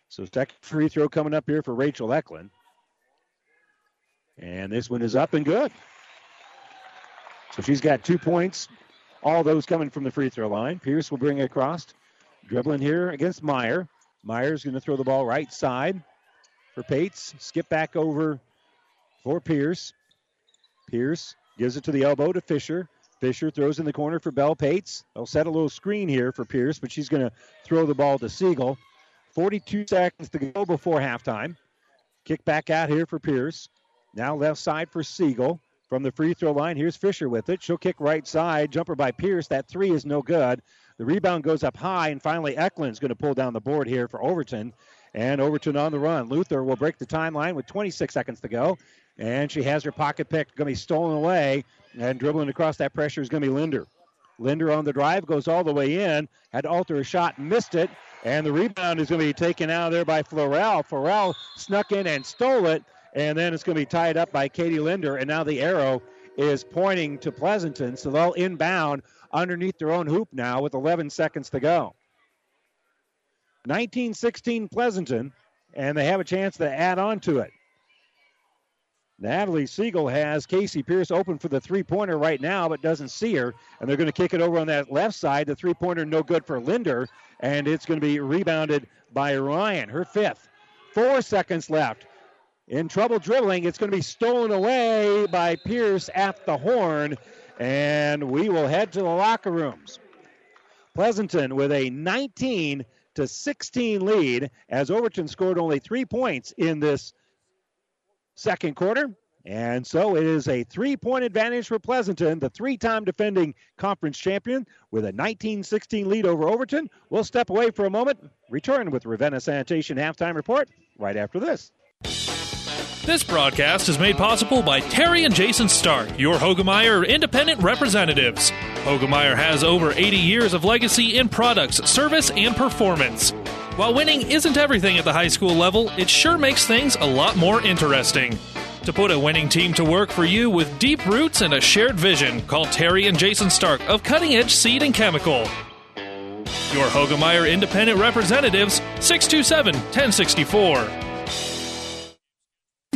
So second free throw coming up here for Rachel Eklund. And this one is up and good. So she's got two points, all those coming from the free throw line. Pierce will bring it across. Dribbling here against Meyer. Meyer's going to throw the ball right side for Pates. Skip back over for Pierce. Pierce gives it to the elbow to Fisher. Fisher throws in the corner for Bell Pates. They'll set a little screen here for Pierce, but she's going to throw the ball to Siegel. 42 seconds to go before halftime. Kick back out here for Pierce. Now left side for Siegel from the free throw line. Here's Fisher with it. She'll kick right side. Jumper by Pierce. That three is no good. The rebound goes up high, and finally Eklund's going to pull down the board here for Overton. And Overton on the run. Luther will break the timeline with 26 seconds to go. And she has her pocket pick. Going to be stolen away. And dribbling across that pressure is going to be Linder. Linder on the drive goes all the way in. Had to alter a shot, missed it. And the rebound is going to be taken out of there by Florell. Florell snuck in and stole it. And then it's going to be tied up by Katie Linder. And now the arrow is pointing to Pleasanton. So they'll inbound underneath their own hoop now with 11 seconds to go. 1916 Pleasanton, and they have a chance to add on to it. Natalie Siegel has Casey Pierce open for the three pointer right now, but doesn't see her. And they're going to kick it over on that left side. The three pointer, no good for Linder. And it's going to be rebounded by Ryan, her fifth. Four seconds left. In trouble dribbling, it's going to be stolen away by Pierce at the horn. And we will head to the locker rooms. Pleasanton with a 19 to 16 lead as Overton scored only three points in this second quarter. And so it is a three point advantage for Pleasanton, the three time defending conference champion, with a 19 16 lead over Overton. We'll step away for a moment, return with Ravenna Sanitation halftime report right after this. This broadcast is made possible by Terry and Jason Stark, your Hoegemeyer independent representatives. Hoegemeyer has over 80 years of legacy in products, service, and performance. While winning isn't everything at the high school level, it sure makes things a lot more interesting. To put a winning team to work for you with deep roots and a shared vision, call Terry and Jason Stark of Cutting Edge Seed and Chemical. Your Hoegemeyer independent representatives, 627 1064.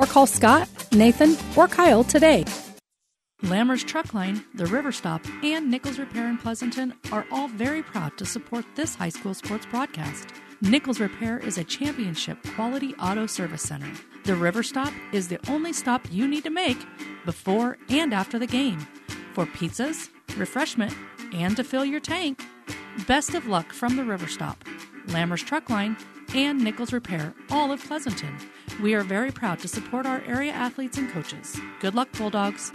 or call Scott, Nathan, or Kyle today. Lammers Truck Line, the River Stop, and Nichols Repair in Pleasanton are all very proud to support this high school sports broadcast. Nichols Repair is a championship quality auto service center. The River Stop is the only stop you need to make before and after the game for pizzas, refreshment, and to fill your tank. Best of luck from the River Stop. Lammers Truck Line, and Nichols Repair, all of Pleasanton. We are very proud to support our area athletes and coaches. Good luck, Bulldogs.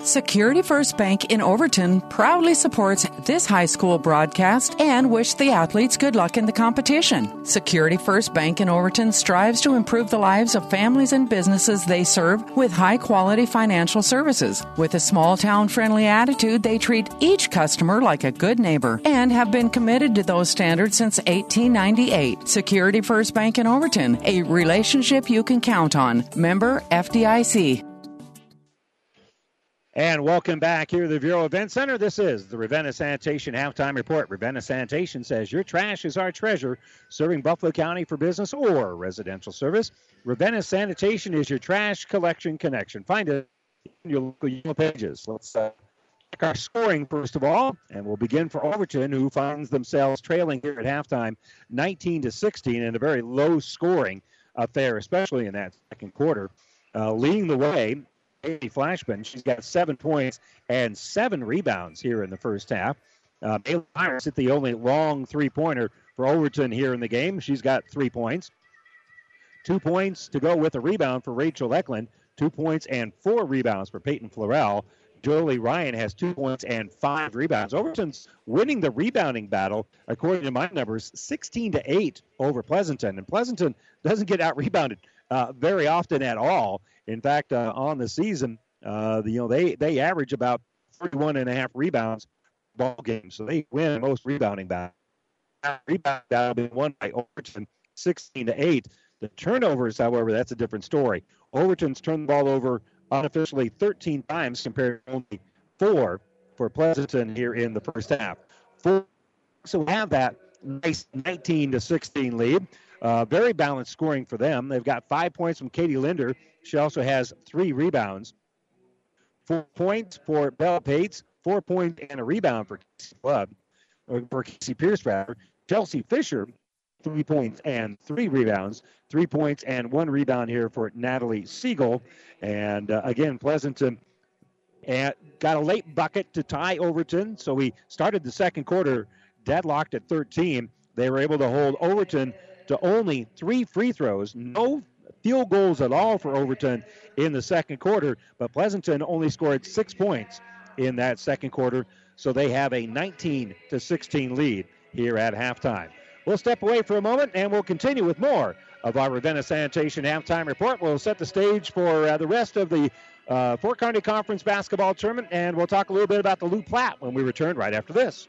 Security First Bank in Overton proudly supports this high school broadcast and wish the athletes good luck in the competition. Security First Bank in Overton strives to improve the lives of families and businesses they serve with high quality financial services. With a small town friendly attitude, they treat each customer like a good neighbor and have been committed to those standards since 1898. Security First Bank in Overton, a relationship you can count on. Member FDIC. And welcome back here to the Viaero Event Center. This is the Ravenna Sanitation Halftime Report. Ravenna Sanitation says your trash is our treasure, serving Buffalo County for business or residential service. Ravenna Sanitation is your trash collection connection. Find it in your local yellow pages. Let's uh, check our scoring first of all, and we'll begin for Overton, who finds themselves trailing here at halftime, 19 to 16, in a very low scoring affair, especially in that second quarter. Uh, leading the way Amy Flashman. She's got seven points and seven rebounds here in the first half. Uh, Bailey Myers hit the only long three pointer for Overton here in the game. She's got three points. Two points to go with a rebound for Rachel Eklund. Two points and four rebounds for Peyton Florell. Jolie Ryan has two points and five rebounds. Overton's winning the rebounding battle, according to my numbers, 16 to 8 over Pleasanton. And Pleasanton doesn't get out rebounded uh, very often at all. In fact, uh, on the season, uh, you know they they average about 31 and a half rebounds ball game, so they win most rebounding battles. Rebound battle been won by Overton, 16 to 8. The turnovers, however, that's a different story. Overton's turned the ball over unofficially 13 times compared to only four for Pleasanton here in the first half. Four, so we have that nice 19 to 16 lead. Uh, very balanced scoring for them. They've got five points from Katie Linder. She also has three rebounds. Four points for Bella Pates, four points and a rebound for Casey Club, or for Casey Pierce, rather. Chelsea Fisher, three points and three rebounds. Three points and one rebound here for Natalie Siegel. And uh, again, Pleasanton and got a late bucket to tie Overton. So we started the second quarter deadlocked at 13. They were able to hold Overton to only three free throws, no field goals at all for Overton in the second quarter, but Pleasanton only scored six points in that second quarter, so they have a 19 to 16 lead here at halftime. We'll step away for a moment and we'll continue with more of our Ravenna Sanitation halftime report. We'll set the stage for uh, the rest of the uh, Fort Kearney Conference basketball tournament, and we'll talk a little bit about the Loup Platte when we return right after this.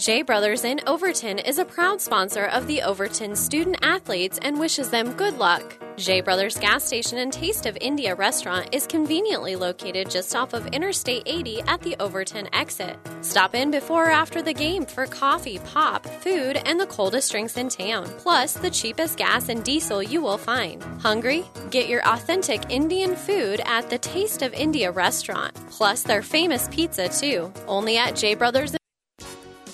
J Brothers in Overton is a proud sponsor of the Overton student athletes and wishes them good luck. J Brothers Gas Station and Taste of India restaurant is conveniently located just off of Interstate 80 at the Overton exit. Stop in before or after the game for coffee, pop, food, and the coldest drinks in town, plus the cheapest gas and diesel you will find. Hungry? Get your authentic Indian food at the Taste of India restaurant, plus their famous pizza too, only at J Brothers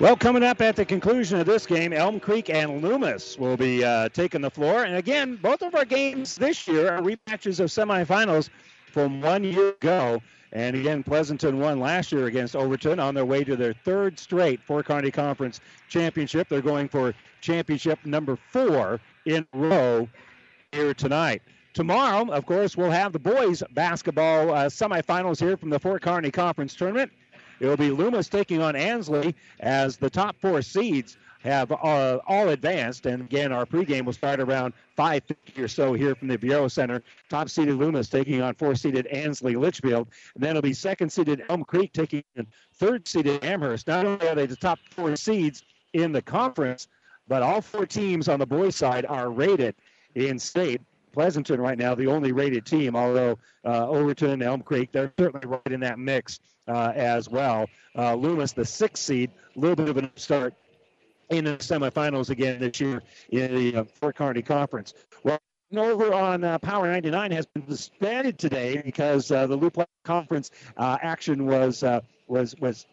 Well, coming up at the conclusion of this game, Elm Creek and Loomis will be uh, taking the floor. And again, both of our games this year are rematches of semifinals from one year ago. And again, Pleasanton won last year against Overton on their way to their third straight Fort Kearney Conference championship. They're going for championship number four in a row here tonight. Tomorrow, of course, we'll have the boys basketball uh, semifinals here from the Fort Kearney Conference tournament. It'll be Loomis taking on Ansley as the top four seeds have uh, all advanced. And again, our pregame will start around 5:50 or so here from the Viaero Center. Top seeded Loomis taking on four seeded Ansley Litchfield. And then it'll be second seeded Elm Creek taking on third seeded Amherst. Not only are they the top four seeds in the conference, but all four teams on the boys' side are rated in state. Pleasanton right now, the only rated team, although uh, Overton and Elm Creek, they're certainly right in that mix uh, as well. Uh, Loomis, the sixth seed, a little bit of an upstart in the semifinals again this year in the uh, Fort Kearney Conference. Well, over on uh, Power 99 has been suspended today because uh, the Loup Conference uh, action was uh, was was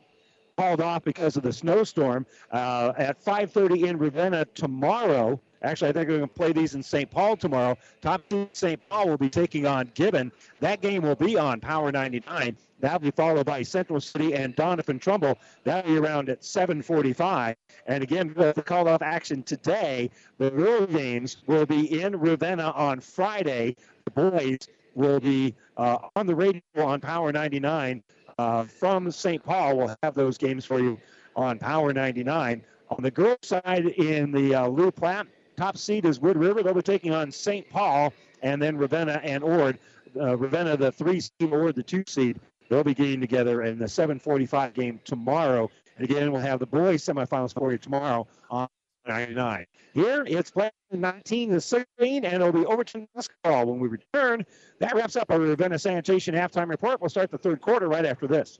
called off because of the snowstorm. Uh, at 5:30 in Ravenna tomorrow, Actually, I think we're going to play these in St. Paul tomorrow. Top St. Paul will be taking on Gibbon. That game will be on Power 99. That'll be followed by Central City and Doniphan Trumbull. That'll be around at 7:45. And again, with the call-off action today, the real games will be in Ravenna on Friday. The boys will be uh, on the radio on Power 99 uh, from St. Paul. We'll have those games for you on Power 99. On the girls' side in the uh, Loup Platte, Top seed is Wood River. They'll be taking on St. Paul and then Ravenna and Ord. Uh, Ravenna, the three seed, Ord, the two seed. They'll be getting together in the 7:45 game tomorrow. And again, we'll have the boys semifinals for you tomorrow on 99. Here it's playing 19 to 16, and it'll be Overton basketball when we return. That wraps up our Ravenna Sanitation halftime report. We'll start the third quarter right after this.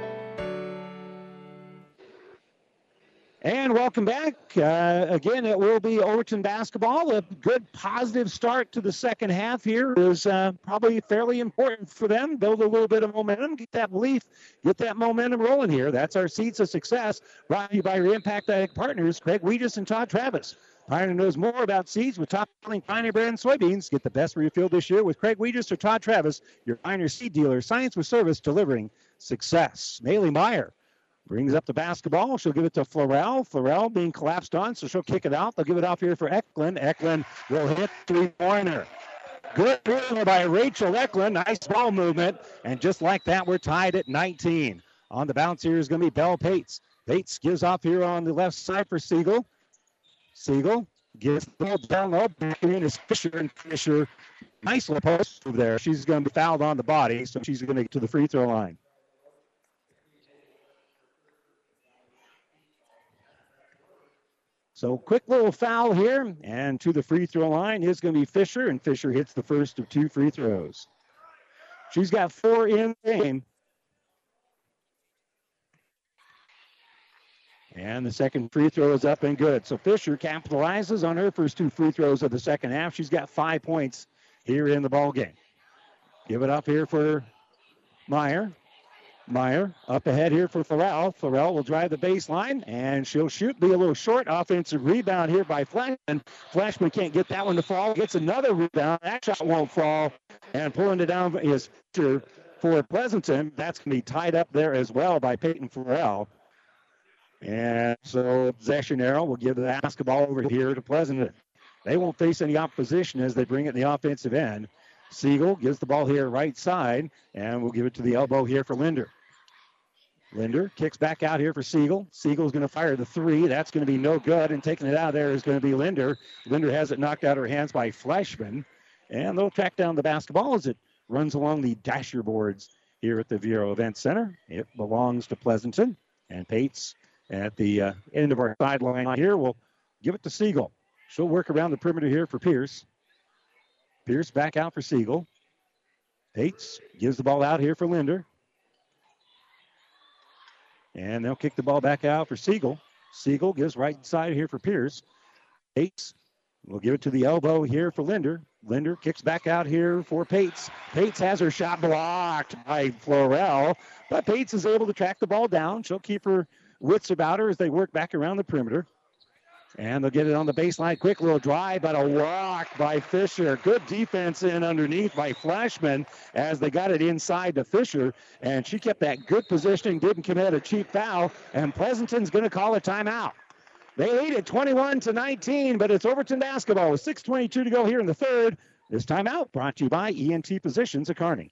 And welcome back. Uh, again, it will be Overton basketball. A good positive start to the second half here is uh, probably fairly important for them. Build a little bit of momentum, get that belief, get that momentum rolling here. That's our seeds of success. Brought to you by your Impact Ag partners, Craig Weegis and Todd Travis. Pioneer knows more about seeds with top selling Pioneer brand soybeans. Get the best for your field this year with Craig Weegis or Todd Travis, your Pioneer seed dealer. Science with service delivering success. Maley Meyer Brings up the basketball. She'll give it to Florell. Florell being collapsed on, so she'll kick it out. They'll give it off here for Eklund. Eklund will hit three-pointer. Good move by Rachel Eklund. Nice ball movement. And just like that, we're tied at 19. On the bounce here is going to be Bell Pates. Pates gives off here on the left side for Siegel. Siegel gives the ball down low. Back in is Fisher, and Fisher, nice little post over there. She's going to be fouled on the body, so she's going to get to the free throw line. So quick little foul here, and to the free throw line is going to be Fisher, and Fisher hits the first of two free throws. She's got four in the game. And the second free throw is up and good. So Fisher capitalizes on her first two free throws of the second half. She's got five points here in the ball game. Give it up here for Meyer. Meyer up ahead here for Florell. Florell will drive the baseline and she'll shoot, be a little short. Offensive rebound here by Flashman. Flashman can't get that one to fall. Gets another rebound. That shot won't fall. And pulling it down is for Pleasanton. That's going to be tied up there as well by Peyton Florell. And so Zeshanero will give the basketball over here to Pleasanton. They won't face any opposition as they bring it in the offensive end. Siegel gives the ball here right side, and we'll give it to the elbow here for Linder. Linder kicks back out here for Siegel. Siegel's going to fire the three. That's going to be no good, and taking it out of there is going to be Linder. Linder has it knocked out of her hands by Flashman, and they'll track down the basketball as it runs along the dasher boards here at the Viaero Event Center. It belongs to Pleasanton, and Pates at the uh, end of our sideline here will give it to Siegel. She'll work around the perimeter here for Pierce. Pierce back out for Siegel. Pates gives the ball out here for Linder. And they'll kick the ball back out for Siegel. Siegel gives right side here for Pierce. Pates will give it to the elbow here for Linder. Linder kicks back out here for Pates. Pates has her shot blocked by Florell, but Pates is able to track the ball down. She'll keep her wits about her as they work back around the perimeter. And they'll get it on the baseline. Quick little drive, but a walk by Fisher. Good defense in underneath by Flashman as they got it inside to Fisher. And she kept that good positioning, didn't commit a cheap foul. And Pleasanton's going to call a timeout. They lead it 21 to 19, but it's Overton basketball with 6.22 to go here in the third. This timeout brought to you by ENT Positions at Kearney.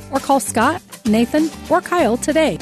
or call Scott, Nathan, or Kyle today.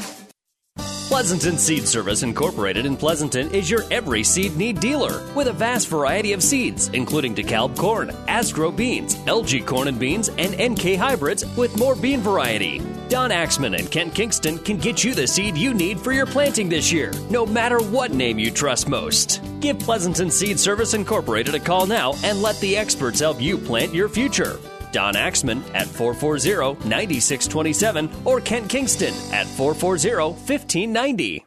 Pleasanton Seed Service Incorporated in Pleasanton is your every seed need dealer with a vast variety of seeds, including DeKalb corn, Asgrow beans, LG corn and beans, and NK hybrids with more bean variety. Don Axman and Kent Kingston can get you the seed you need for your planting this year, no matter what name you trust most. Give Pleasanton Seed Service Incorporated a call now and let the experts help you plant your future. Don Axman at 440 9627 or Kent Kingston at 440 1590.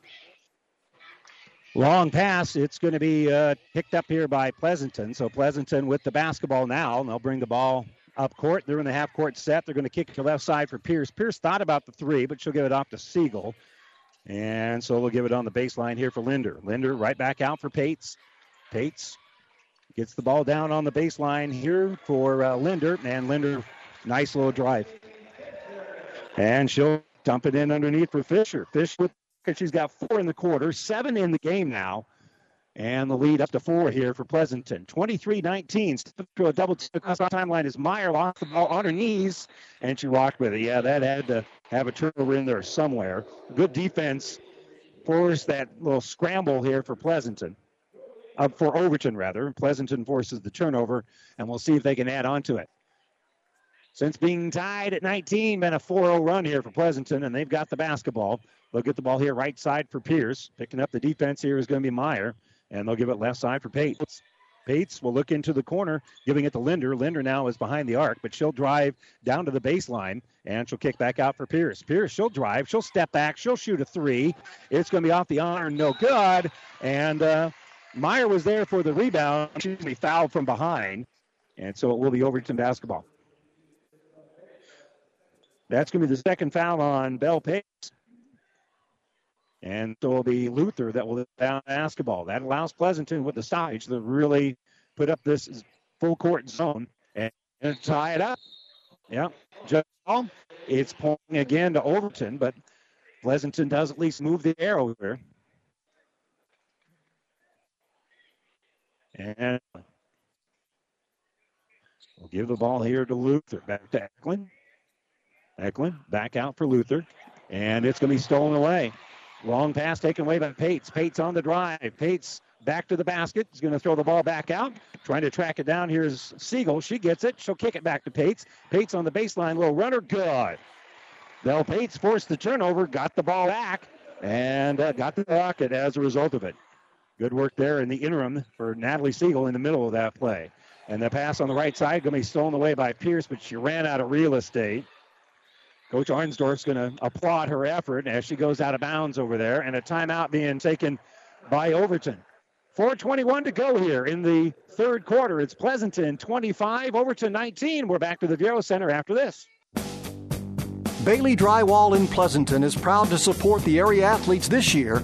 Long pass. It's going to be uh, picked up here by Pleasanton. So Pleasanton with the basketball now, and they'll bring the ball up court. They're in the half court set. They're going to kick to left side for Pierce. Pierce thought about the three, but she'll give it off to Siegel. And so they'll give it on the baseline here for Linder. Linder right back out for Pates. Pates Gets the ball down on the baseline here for uh, Linder, and Linder, nice little drive. And she'll dump it in underneath for Fisher. Fisher, she's got four in the quarter, seven in the game now. And the lead up to four here for Pleasanton. 23 19. To a double across the timeline is Meyer lost the ball on her knees, and she walked with it. Yeah, that had to have a turnover in there somewhere. Good defense forced that little scramble here for Pleasanton uh, for Overton rather. Pleasanton forces the turnover, and we'll see if they can add on to it. Since being tied at 19, been a 4-0 run here for Pleasanton, and they've got the basketball. They'll get the ball here right side for Pierce. Picking up the defense here is going to be Meyer, and they'll give it left side for Pates. Pates will look into the corner, giving it to Linder. Linder now is behind the arc, but she'll drive down to the baseline, and she'll kick back out for Pierce. Pierce, she'll drive, she'll step back, she'll shoot a three. It's going to be off the iron, no good. And uh, Meyer was there for the rebound. She's be fouled from behind. And so it will be Overton basketball. That's going to be the second foul on Bell Pace. And so it'll be Luther that will down basketball. That allows Pleasanton with the stoppage to really put up this full court zone and, and tie it up. Yeah. Just it's pointing again to Overton, but Pleasanton does at least move the arrow here. And we'll give the ball here to Luther. Back to Eklund. Eklund back out for Luther. And it's going to be stolen away. Long pass taken away by Pates. Pates on the drive. Pates back to the basket. He's going to throw the ball back out. Trying to track it down. Here's Siegel. She gets it. She'll kick it back to Pates. Pates on the baseline. Little runner. Good. Bell Pates forced the turnover, got the ball back, and uh, got the rocket as a result of it. Good work there in the interim for Natalie Siegel in the middle of that play. And the pass on the right side going to be stolen away by Pierce, but she ran out of real estate. Coach Arnsdorf's going to applaud her effort as she goes out of bounds over there, and a timeout being taken by Overton. 421 to go here in the third quarter. It's Pleasanton 25, Overton 19. We're back to the Viaero Center after this. Bailey Drywall in Pleasanton is proud to support the area athletes this year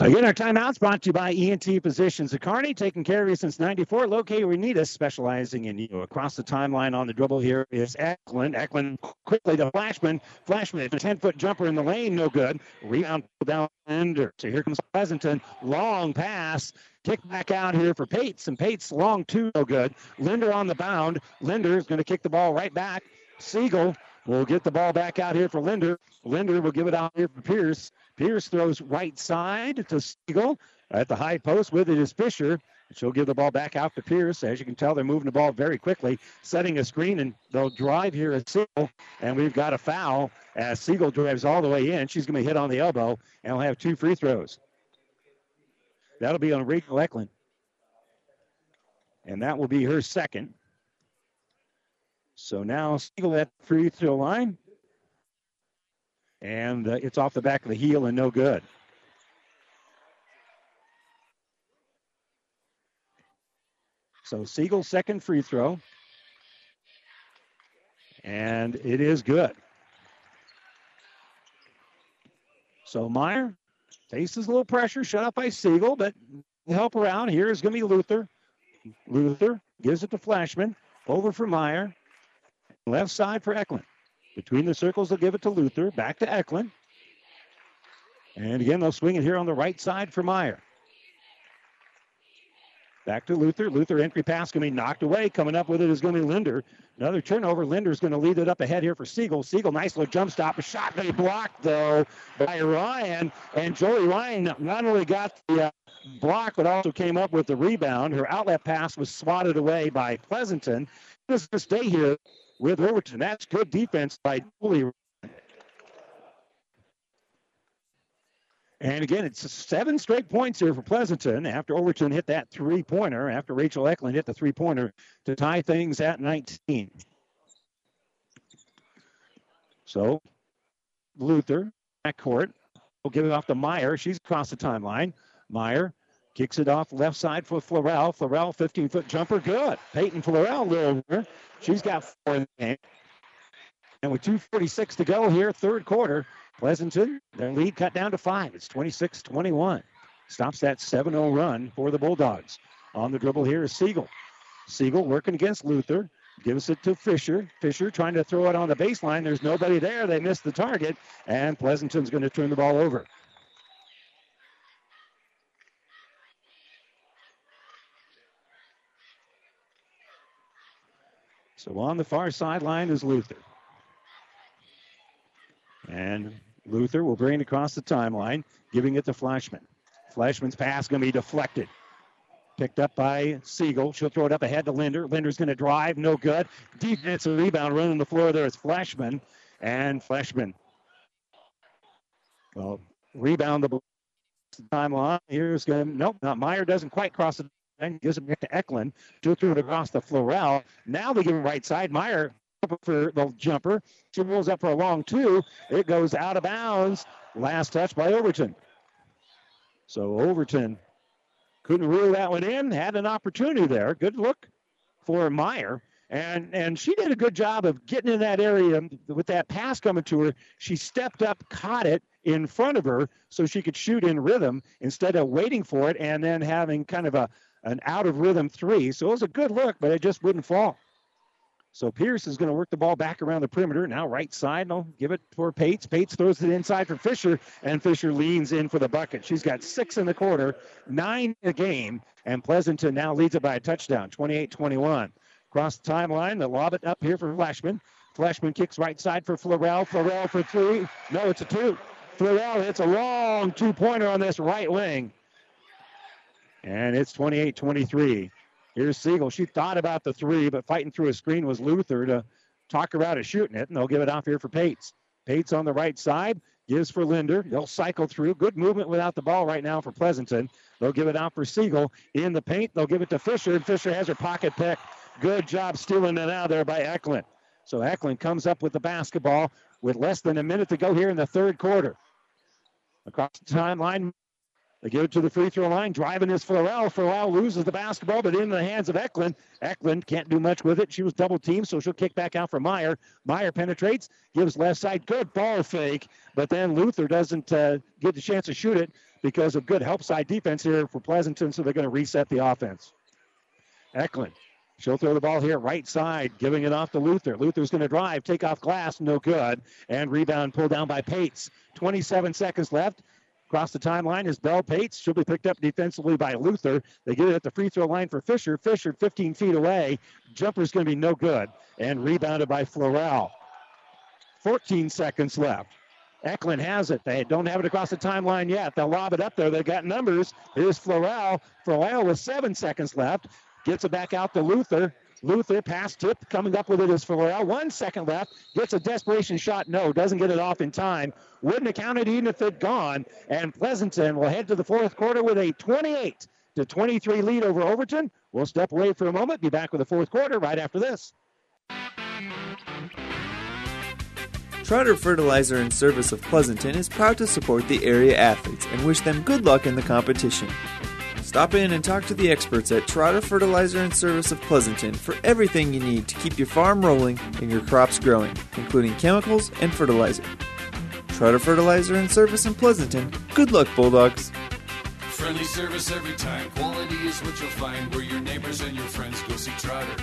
Again, our timeouts brought to you by ENT Physicians of Kearney, taking care of you since 94. Locate where you need us, specializing in you. Across the timeline on the dribble here is Eklund. Eklund quickly to Flashman. Flashman, a 10 foot jumper in the lane, no good. Rebound down under. So here comes Pleasanton. Long pass. Kick back out here for Pates, and Pates long two, no good. Linder on the bound. Linder is going to kick the ball right back. Siegel will get the ball back out here for Linder. Linder will give it out here for Pierce. Pierce throws right side to Siegel. At the high post with it is Fisher. She'll give the ball back out to Pierce. As you can tell, they're moving the ball very quickly, setting a screen, and they'll drive here at Siegel. And we've got a foul as Siegel drives all the way in. She's going to be hit on the elbow, and we'll have two free throws. That'll be on Rachel Eklund. And that will be her second. So now Siegel at free throw line and uh, it's off the back of the heel and no good. So Siegel second free throw, and it is good. So Meyer faces a little pressure, shut up by Siegel, but help around here is going to be Luther. Luther gives it to Flashman, over for Meyer, left side for Eklund. Between the circles, they'll give it to Luther. Back to Eklund. And again, they'll swing it here on the right side for Meyer. Back to Luther. Luther entry pass going to be knocked away. Coming up with it is going to be Linder. Another turnover. Linder's going to lead it up ahead here for Siegel. Siegel, nice little jump stop. A shot they blocked though by Ryan. And Jolie Ryan not only got the uh, block, but also came up with the rebound. Her outlet pass was swatted away by Pleasanton. Just to stay here with Overton. That's good defense by Julie. And again, it's seven straight points here for Pleasanton after Overton hit that three pointer, after Rachel Eklund hit the three pointer to tie things at 19. So Luther, backcourt, will give it off to Meyer. She's across the timeline. Meyer Kicks it off left side for Florell. Florell, 15 foot jumper, good. Peyton Florell, little She's got four in the game. And with 2.46 to go here, third quarter, Pleasanton, their lead cut down to five. It's 26 21. Stops that 7 0 run for the Bulldogs. On the dribble here is Siegel. Siegel working against Luther. Gives it to Fisher. Fisher trying to throw it on the baseline. There's nobody there. They missed the target. And Pleasanton's going to turn the ball over. So on the far sideline is Luther. And Luther will bring it across the timeline, giving it to Flashman. Flashman's pass going to be deflected. Picked up by Siegel. She'll throw it up ahead to Linder. Linder's going to drive. No good. Defensive rebound running the floor there is Flashman. And Flashman. Well, rebound the timeline. Here's going to, nope, not Meyer doesn't quite cross the and gives it back to Eklund. Two threw it across the Florell. Now they give him right side. Meyer for the jumper. She rolls up for a long two. It goes out of bounds. Last touch by Overton. So Overton couldn't reel that one in. Had an opportunity there. Good look for Meyer. And and she did a good job of getting in that area with that pass coming to her. She stepped up, caught it in front of her so she could shoot in rhythm instead of waiting for it and then having kind of a an out of rhythm three. So it was a good look, but it just wouldn't fall. So Pierce is going to work the ball back around the perimeter. Now right side, I'll give it for Pates. Pates throws it inside for Fisher, and Fisher leans in for the bucket. She's got six in the quarter, nine in the game, and Pleasanton now leads it by a touchdown, 28-21. Across the timeline, the lob it up here for Fleshman. Fleshman kicks right side for Florell. Florell for three. No, it's a two. Florell hits a long two-pointer on this right wing. And it's 28-23. Here's Siegel. She thought about the three, but fighting through a screen was Luther to talk her out of shooting it, and they'll give it off here for Pates. Pates on the right side, gives for Linder. They'll cycle through. Good movement without the ball right now for Pleasanton. They'll give it out for Siegel. In the paint, they'll give it to Fisher, and Fisher has her pocket pick. Good job stealing it out there by Eklund. So Eklund comes up with the basketball with less than a minute to go here in the third quarter. Across the timeline, they give it to the free throw line. Driving is Florell. Florell loses the basketball, but in the hands of Eklund. Eklund can't do much with it. She was double teamed, so she'll kick back out for Meyer. Meyer penetrates, gives left side. Good ball fake, but then Luther doesn't uh, get the chance to shoot it because of good help side defense here for Pleasanton, so they're going to reset the offense. Eklund. She'll throw the ball here, right side, giving it off to Luther. Luther's going to drive, take off glass, no good. And rebound pulled down by Pates. 27 seconds left. Across the timeline is Bell Pates. She'll be picked up defensively by Luther. They get it at the free throw line for Fisher. Fisher 15 feet away. Jumper's going to be no good. And rebounded by Florell. 14 seconds left. Eklund has it. They don't have it across the timeline yet. They'll lob it up there. They've got numbers. Here's Florell. Florell with seven seconds left. Gets it back out to Luther. Luther pass tip coming up with it is Florell. One second left. Gets a desperation shot. No, doesn't get it off in time. Wouldn't have counted even if it gone. And Pleasanton will head to the fourth quarter with a 28 to 23 lead over Overton. We'll step away for a moment. Be back with the fourth quarter right after this. Trotter Fertilizer and Service of Pleasanton is proud to support the area athletes and wish them good luck in the competition. Stop in and talk to the experts at Trotter Fertilizer and Service of Pleasanton for everything you need to keep your farm rolling and your crops growing, including chemicals and fertilizer. Trotter Fertilizer and Service in Pleasanton. Good luck, Bulldogs. Friendly service every time. Quality is what you'll find where your neighbors and your friends go see Trotter.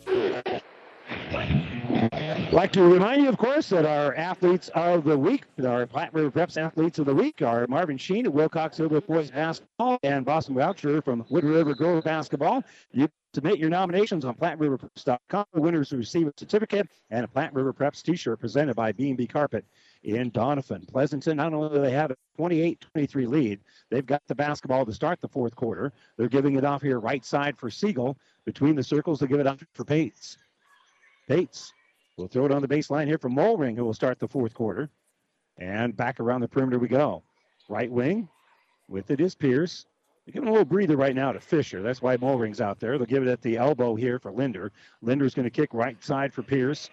Like to remind you, of course, that our athletes of the week, our Platte River Preps athletes of the week, are Marvin Sheen of Wilcox-Hildreth Boys Basketball and Boston Boucher from Wood River Girls Basketball. You submit your nominations on PlatteRiverPreps.com. The winners will receive a certificate and a Platte River Preps t-shirt presented by B&B Carpet in Doniphan. Pleasanton, not only do they have a 28-23 lead, they've got the basketball to start the fourth quarter. They're giving it off here right side for Siegel. Between the circles, they give it off for Pates. Pates We'll throw it on the baseline here from Mulring, who will start the fourth quarter. And back around the perimeter we go. Right wing. With it is Pierce. They're giving a little breather right now to Fisher. That's why Mulring's out there. They'll give it at the elbow here for Linder. Linder's going to kick right side for Pierce.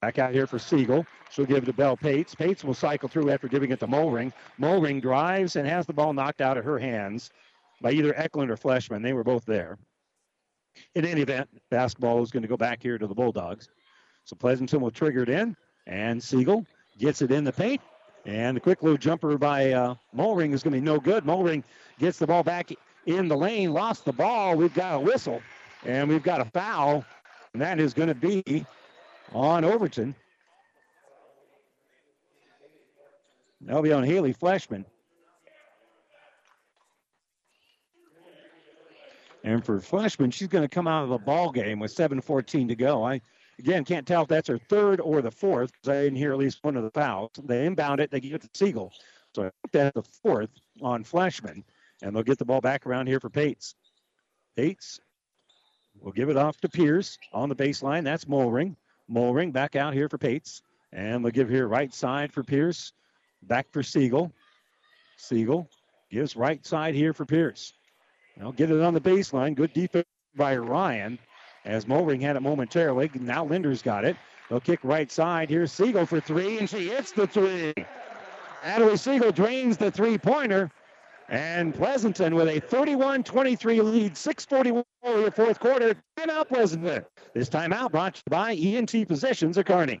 Back out here for Siegel. She'll give it to Bell Pates. Pates will cycle through after giving it to Mulring. Mulring drives and has the ball knocked out of her hands by either Eklund or Fleshman. They were both there. In any event, basketball is going to go back here to the Bulldogs. So Pleasanton will trigger it in, and Siegel gets it in the paint. And the quick little jumper by uh, Mulring is going to be no good. Mulring gets the ball back in the lane, lost the ball. We've got a whistle, and we've got a foul, and that is going to be on Overton. That'll be on Haley Fleshman. And for Fleshman, she's going to come out of the ball game with 7:14 to go. I again can't tell if that's her third or the fourth because I didn't hear at least one of the fouls. They inbound it, they give it to Siegel. So I think that's the fourth on Fleshman, and they'll get the ball back around here for Pates. Pates will give it off to Pierce on the baseline. That's Mulring. Mulring back out here for Pates, and they'll give here right side for Pierce, back for Siegel. Siegel gives right side here for Pierce. Now get it on the baseline. Good defense by Ryan as Mulring had it momentarily. Now Linder's got it. They'll kick right side. Here's Siegel for three, and she hits the three. Natalie Siegel drains the three pointer. And Pleasanton with a 31 23 lead, 641 in the fourth quarter. Timeout, Pleasanton. This timeout brought to you by ENT Physicians of Kearney.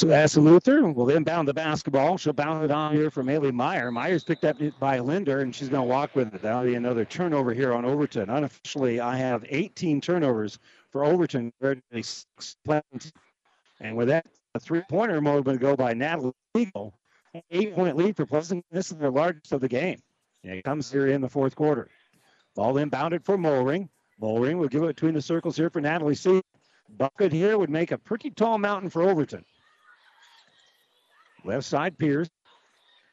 So that's Luther. Will inbound the basketball. She'll bounce it on here from Haley Meyer. Meyer's picked up by Linder, and she's going to walk with it. That'll be another turnover here on Overton. Unofficially, I have 18 turnovers for Overton. And with that, a three-pointer to go by Natalie Siegel. Eight-point lead for Pleasant. This is the largest of the game. And it comes here in the fourth quarter. Ball inbounded for Mulring. Mulring will give it between the circles here for Natalie C. Bucket here would make a pretty tall mountain for Overton. Left side, Pierce.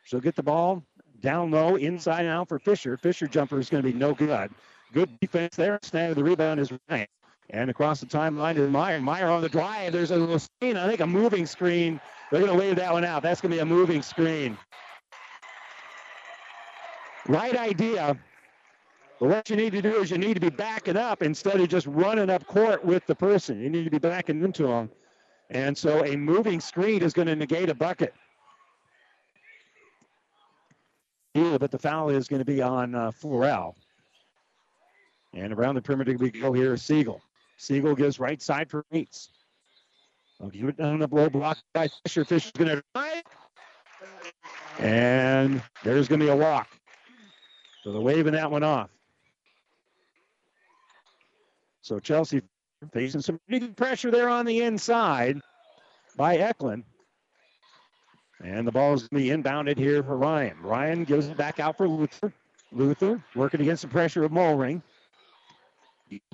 She'll get the ball down low, inside out for Fisher. Fisher jumper is going to be no good. Good defense there. Snag the rebound is right. And across the timeline is Meyer. Meyer on the drive. There's a little screen. I think a moving screen. They're going to wave that one out. That's going to be a moving screen. Right idea. But what you need to do is you need to be backing up instead of just running up court with the person. You need to be backing into them. And so a moving screen is going to negate a bucket. Yeah, but the foul is going to be on uh, Florell. And around the perimeter we go here is Siegel. Siegel gives right side for Meats. I'll give it down the blow block by Fisher. Fisher's going to try And there's going to be a walk. So they're waving that one off. So Chelsea Facing some pressure there on the inside by Eklund. And the ball is going to be inbounded here for Ryan. Ryan gives it back out for Luther. Luther working against the pressure of Mulring.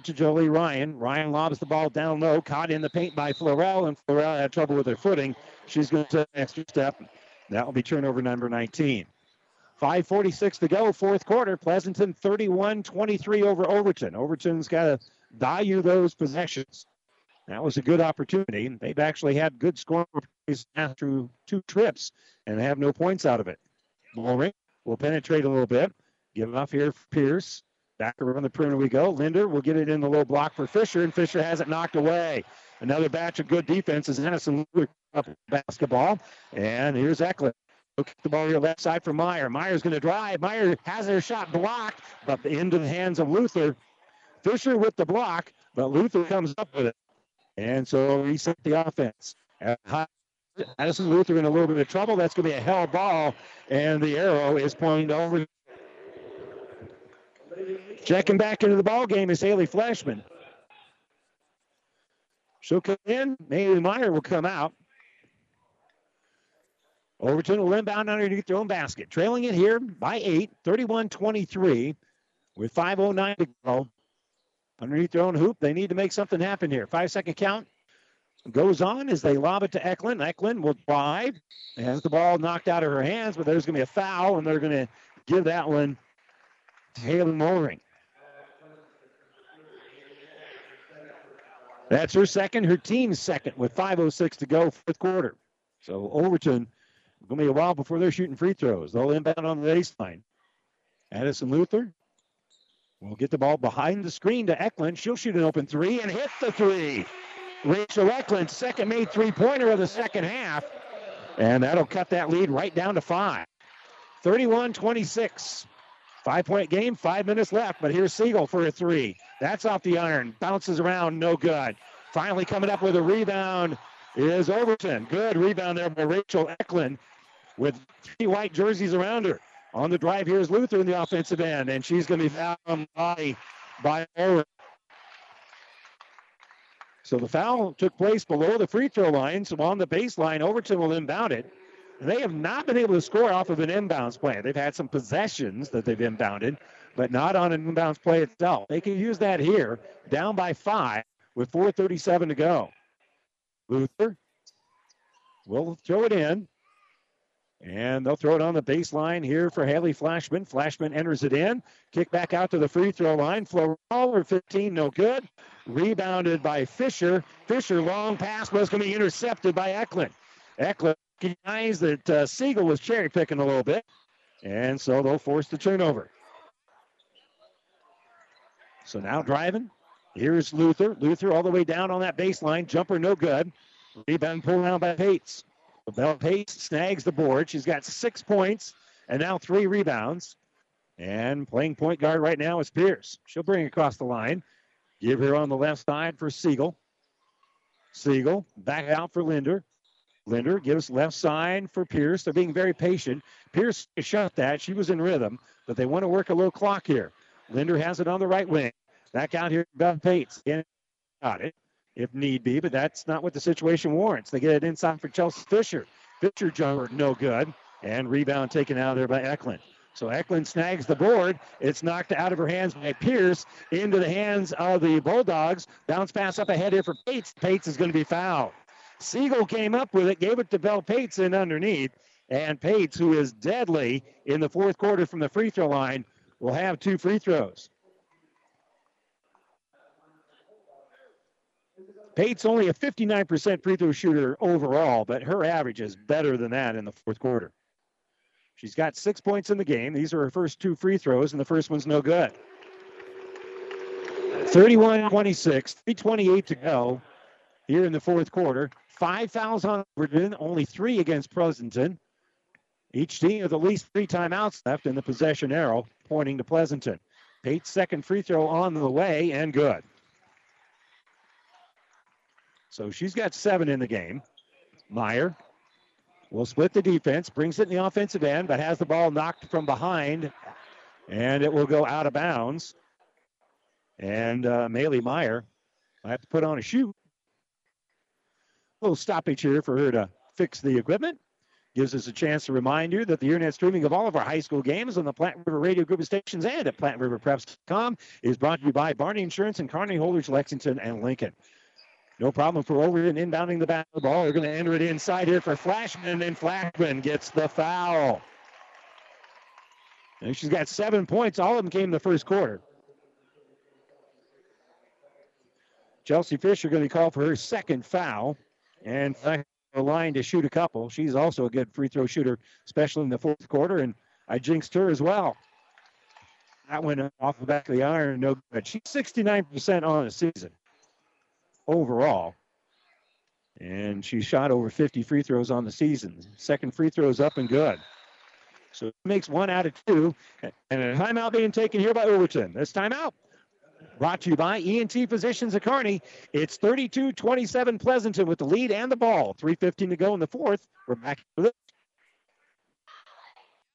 To Jolie Ryan. Ryan lobs the ball down low, caught in the paint by Florell, and Florell had trouble with her footing. She's going to take an extra step. That will be turnover number 19. 5.46 to go, fourth quarter. Pleasanton 31 23 over Overton. Overton's got a value those possessions. That was a good opportunity. They've actually had good scoring through two trips and have no points out of it. Mulring will penetrate a little bit. Give it off here for Pierce. Back around the perimeter we go. Linder will get it in the low block for Fisher, and Fisher has it knocked away. Another batch of good defense as Edison up basketball. And here's Eklund. Kick the ball here left side for Meyer. Meyer's going to drive. Meyer has her shot blocked, but into the hands of Luther. Fisher with the block, but Luther comes up with it. And so reset the offense. Addison Luther in a little bit of trouble. That's going to be a hell ball, and the arrow is pointing over. Checking back into the ball game is Haley Fleshman. She'll come in. Haley Meyer will come out. Overton will inbound underneath their own basket. Trailing it here by eight, 31 23, with 5.09 to go underneath their own hoop. They need to make something happen here. Five second count goes on as they lob it to Eklund. Eklund will drive, has the ball knocked out of her hands, but there's going to be a foul, and they're going to give that one to Haley Mulring. That's her second, her team's second with 5.06 to go, fourth quarter. So Overton, going to be a while before they're shooting free throws. They'll inbound on the baseline. Addison Luther will get the ball behind the screen to Eklund. She'll shoot an open three and hit the three. Rachel Eklund, second made three pointer of the second half. And that'll cut that lead right down to five. 31 26. Five point game, five minutes left, but here's Siegel for a three. That's off the iron. Bounces around, no good. Finally coming up with a rebound is Overton. Good rebound there by Rachel Eklund with three white jerseys around her. On the drive, here's Luther in the offensive end, and she's going to be fouled by, by Overton. So the foul took place below the free throw line. So on the baseline, Overton will inbound it. They have not been able to score off of an inbounds play. They've had some possessions that they've inbounded, but not on an inbounds play itself. They can use that here, down by five with 4.37 to go. Luther will throw it in. And they'll throw it on the baseline here for Haley Flashman. Flashman enters it in. Kick back out to the free throw line. Flower 15, no good. Rebounded by Fisher. Fisher, long pass was going to be intercepted by Eklund. Eklund recognized that uh, Siegel was cherry picking a little bit. And so they'll force the turnover. So now driving. Here's Luther. Luther all the way down on that baseline. Jumper no good. Rebound pulled down by Pates. Bell Pates snags the board. She's got six points and now three rebounds. And playing point guard right now is Pierce. She'll bring across the line. Give her on the left side for Siegel. Siegel back out for Linder. Linder gives left side for Pierce. They're being very patient. Pierce shot that. She was in rhythm, but they want to work a little clock here. Linder has it on the right wing. Back out here, Beth Pates. Got it if need be, but that's not what the situation warrants. They get it inside for Chelsea Fisher. Fisher jumper, no good. And rebound taken out of there by Eklund. So Eklund snags the board. It's knocked out of her hands by Pierce into the hands of the Bulldogs. Bounce pass up ahead here for Pates. Pates is going to be fouled. Siegel came up with it, gave it to Bell Pates in underneath. And Pates, who is deadly in the fourth quarter from the free throw line, will have two free throws. Pate's only a 59% free throw shooter overall, but her average is better than that in the fourth quarter. She's got six points in the game. These are her first two free throws, and the first one's no good. 31 26, 328 to go here in the fourth quarter. Five fouls on Overton, only three against Pleasanton. Each team with at least three timeouts left in the possession arrow, pointing to Pleasanton. Pate's second free throw on the way and good. So she's got seven in the game. Meyer will split the defense, brings it in the offensive end, but has the ball knocked from behind, and it will go out of bounds. And uh, Maylee Meyer I have to put on a shoe. A little stoppage here for her to fix the equipment. Gives us a chance to remind you that the internet streaming of all of our high school games on the Platte River Radio Group of stations and at PlatteRiverPreps.com is brought to you by Barney Insurance and Kearney Holders, Lexington, and Lincoln. No problem for Overton inbounding the ball. They're going to enter it inside here for Flashman, and Flashman gets the foul. And she's got seven points. All of them came in the first quarter. Chelsea Fisher going to be called for her second foul, and the line to shoot a couple. She's also a good free throw shooter, especially in the fourth quarter, and I jinxed her as well. That went off the back of the iron, no good. She's 69% on the season overall. And she shot over 50 free throws on the season. Second free throw is up and good. So makes one out of two. And a timeout being taken here by Overton. This timeout brought to you by ENT Physicians of Kearney. It's 32 27 Pleasanton with the lead and the ball. 3.15 to go in the fourth. We're back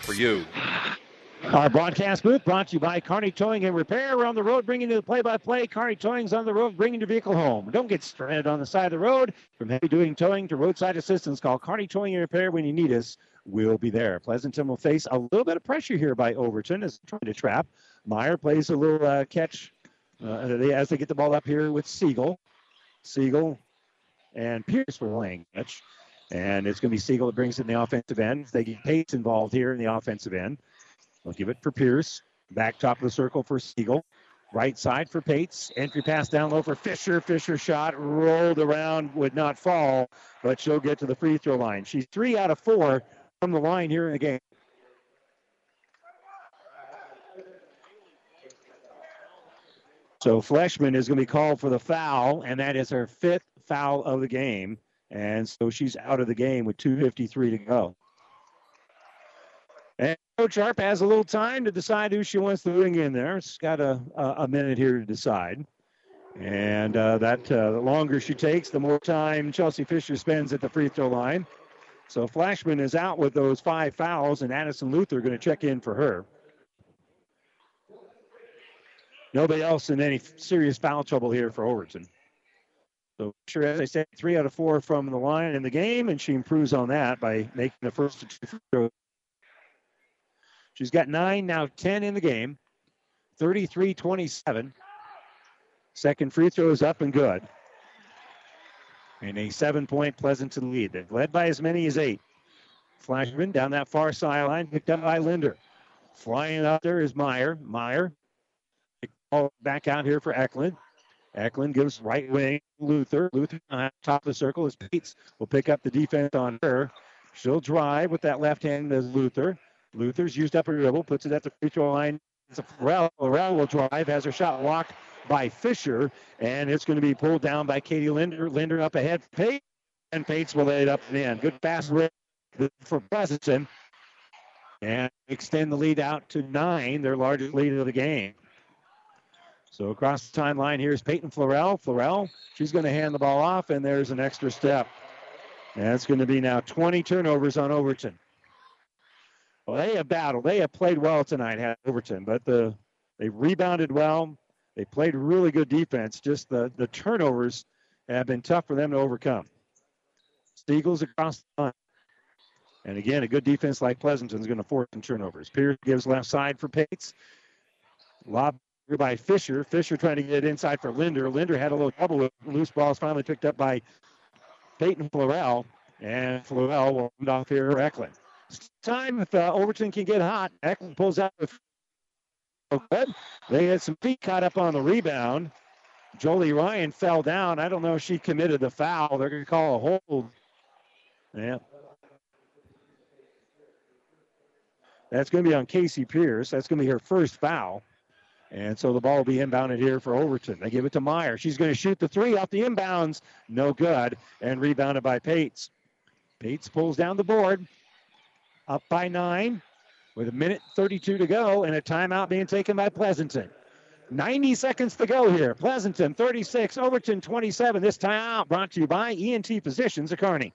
for you. Our broadcast booth brought to you by Kearney Towing and Repair. We're on the road bringing you the play-by-play. Kearney Towing's on the road bringing your vehicle home. Don't get stranded on the side of the road. From heavy-duty towing to roadside assistance, call Kearney Towing and Repair when you need us. We'll be there. Pleasanton will face a little bit of pressure here by Overton as trying to trap. Meyer plays a little uh, catch uh, as they get the ball up here with Siegel. Siegel and Pierce were laying catch. And it's going to be Siegel that brings in the offensive end. They get Pates involved here in the offensive end. They'll give it for Pierce. Back top of the circle for Siegel. Right side for Pates. Entry pass down low for Fisher. Fisher shot rolled around, would not fall, but she'll get to the free throw line. She's three out of four from the line here in the game. So Fleshman is going to be called for the foul, and that is her fifth foul of the game. And so she's out of the game with 2.53 to go. And Coach Sharp has a little time to decide who she wants to bring in there. She's got a, a, minute here to decide. And uh, that uh, the longer she takes, the more time Chelsea Fisher spends at the free throw line. So Flashman is out with those five fouls, and Addison Luther going to check in for her. Nobody else in any serious foul trouble here for Overton. So sure, as I said, three out of four from the line in the game, and she improves on that by making the first two free throws She's got nine, now 10 in the game. 33 27. Second free throw is up and good. And a seven point Pleasanton lead. They've led by as many as eight. Flashman down that far sideline, picked up by Linder. Flying out there is Meyer. Meyer back out here for Eklund. Eklund gives right wing Luther. Luther on top of the circle is Pates. Will pick up the defense on her. She'll drive with that left hand as Luther. Luther's used up her dribble, puts it at the free throw line. It's a will drive, has her shot blocked by Fisher, and it's going to be pulled down by Katie Linder. Linder up ahead for Pate, and Pates will lay it up and in. Good fast for Pleasanton, and extend the lead out to nine, their largest lead of the game. So across the timeline, here's Peyton Florell. Florell, she's going to hand the ball off, and there's an extra step. And it's going to be now 20 turnovers on Overton. Well, they have battled. They have played well tonight at Overton, but the they rebounded well. They played really good defense. Just the, the turnovers have been tough for them to overcome. Eagles across the line. And again, a good defense like Pleasanton is going to force some turnovers. Pierce gives left side for Pates. Lob by Fisher. Fisher trying to get it inside for Linder. Linder had a little trouble with loose balls. Finally picked up by Peyton Florell. And Florell will end off here Eklund time if uh, Overton can get hot. Eklund pulls out with good. They had some feet caught up on the rebound. Jolie Ryan fell down. I don't know if she committed the foul. They're going to call a hold. Yeah. That's going to be on Casey Pierce. That's going to be her first foul. And so the ball will be inbounded here for Overton. They give it to Meyer. She's going to shoot the three off the inbounds. No good. And rebounded by Pates. Pates pulls down the board up by nine with a minute 32 to go and a timeout being taken by Pleasanton. 90 seconds to go here. Pleasanton 36, Overton 27. This timeout brought to you by ENT Physicians of Kearney.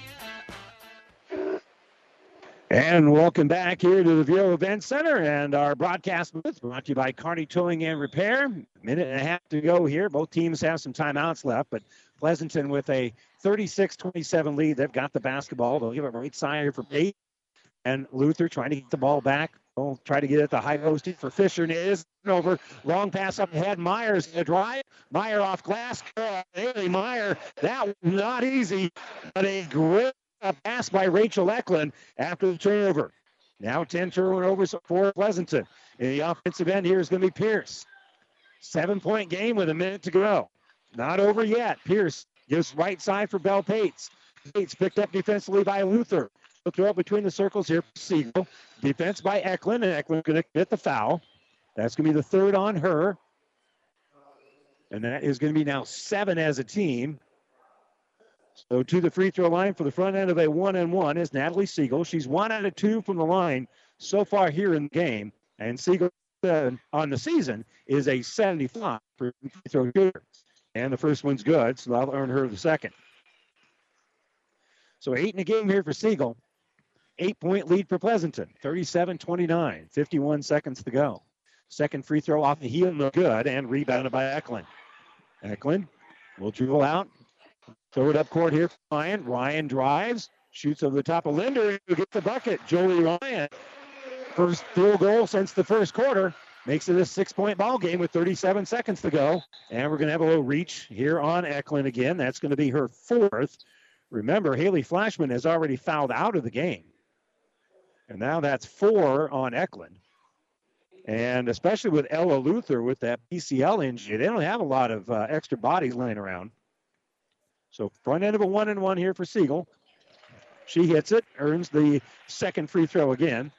And welcome back here to the Viaero Event Center and our broadcast booth brought to you by Kearney Towing and Repair. A minute and a half to go here. Both teams have some timeouts left, but Pleasanton with a 36-27 lead. They've got the basketball. They'll give it right side here for eight. And Luther trying to get the ball back. Will try to get it the high post for Fisher and it is over. Long pass up ahead. Myers going to drive. Meyer off glass. Haley Meyer. That was not easy, but a great pass by Rachel Eklund after the turnover. Now 10 turnovers for Pleasanton. In the offensive end here is going to be Pierce. Seven point game with a minute to go. Not over yet. Pierce gives right side for Bell Pates. Pates picked up defensively by Luther. He'll throw between the circles here. Siegel. Defense by Eklund, and Eklund going to commit the foul. That's going to be the third on her. And that is going to be now seven as a team. So to the free throw line for the front end of a one and one is Natalie Siegel. She's one out of two from the line so far here in the game. And Siegel on the season is a 75 for free throw shooter. And the first one's good, so that'll earn her the second. So eight in the game here for Siegel. Eight point lead for Pleasanton. 37 29. 51 seconds to go. Second free throw off the heel, no good, and rebounded by Eklund. Eklund will dribble out. Throw it up court here Ryan. Ryan drives, shoots over the top of Linder, who gets the bucket. Jolie Ryan, first field goal since the first quarter, makes it a six point ball game with 37 seconds to go. And we're going to have a little reach here on Eklund again. That's going to be her fourth. Remember, Haley Flashman has already fouled out of the game. And now that's four on Eklund. And especially with Ella Luther with that PCL injury, they don't have a lot of uh, extra bodies laying around. So front end of a one and one here for Siegel. She hits it, earns the second free throw again.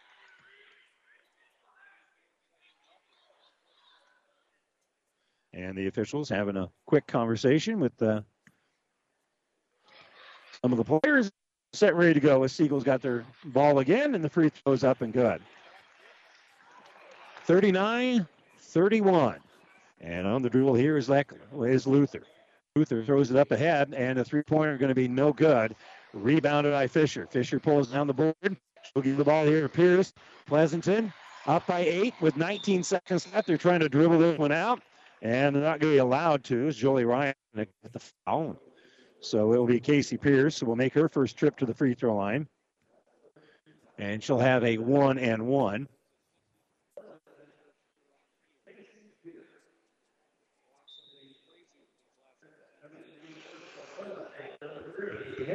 And the officials having a quick conversation with uh, some of the players set ready to go as Siegel's got their ball again, and the free throw's up and good. 39 31. And on the dribble here is, Leck, is Luther. Luther throws it up ahead, and a three pointer going to be no good. Rebounded by Fisher. Fisher pulls down the board. She'll give the ball here to Pierce. Pleasanton up by eight with 19 seconds left. They're trying to dribble this one out, and they're not going to be allowed to. It's Jolie Ryan at the foul. So it will be Casey Pierce who will make her first trip to the free throw line. And she'll have a one and one.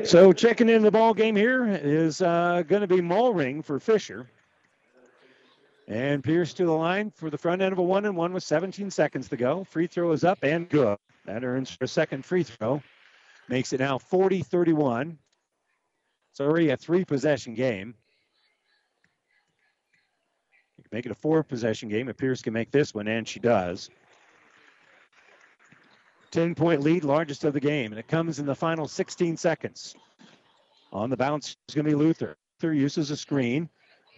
So checking in the ball game here is uh, going to be Mulring for Fisher. And Pierce to the line for the front end of a one and one with 17 seconds to go. Free throw is up and good. That earns a second free throw. Makes it now 40 31. It's already a three possession game. You can make it a four possession game if Pierce can make this one, and she does. 10 point lead, largest of the game, and it comes in the final 16 seconds. On the bounce is going to be Luther. Luther uses a screen,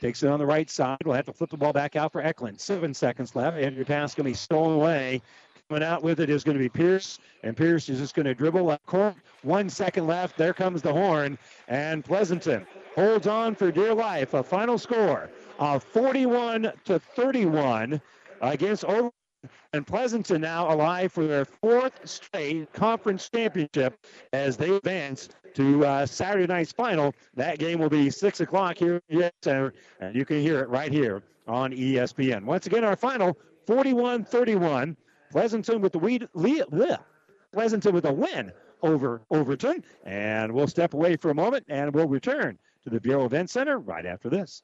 takes it on the right side. We'll have to flip the ball back out for Eklund. Seven seconds left, and your pass going to be stolen away. Coming out with it is going to be Pierce, and Pierce is just going to dribble court. One second left. There comes the horn, and Pleasanton holds on for dear life. A final score of 41 to 31 against Over. And Pleasanton now alive for their fourth straight conference championship as they advance to uh, Saturday night's final. That game will be 6 o'clock here at Center, and you can hear it right here on ESPN. Once again, our final 41 31. Pleasanton with the Pleasanton with a win over Overton. And we'll step away for a moment and we'll return to the Viaero Event Center right after this.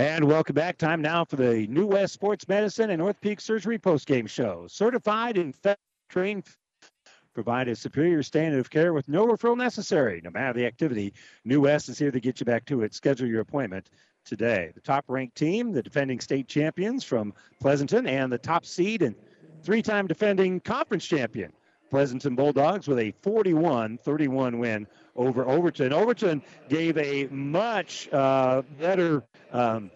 And welcome back. Time now for the New West Sports Medicine and North Peak Surgery postgame show. Certified and trained provide a superior standard of care with no referral necessary, no matter the activity. New West is here to get you back to it. Schedule your appointment today. The top ranked team, the defending state champions from Pleasanton, and the top seed and three time defending conference champion. Pleasanton Bulldogs with a 41 31 win over Overton. Overton gave a much uh, better um,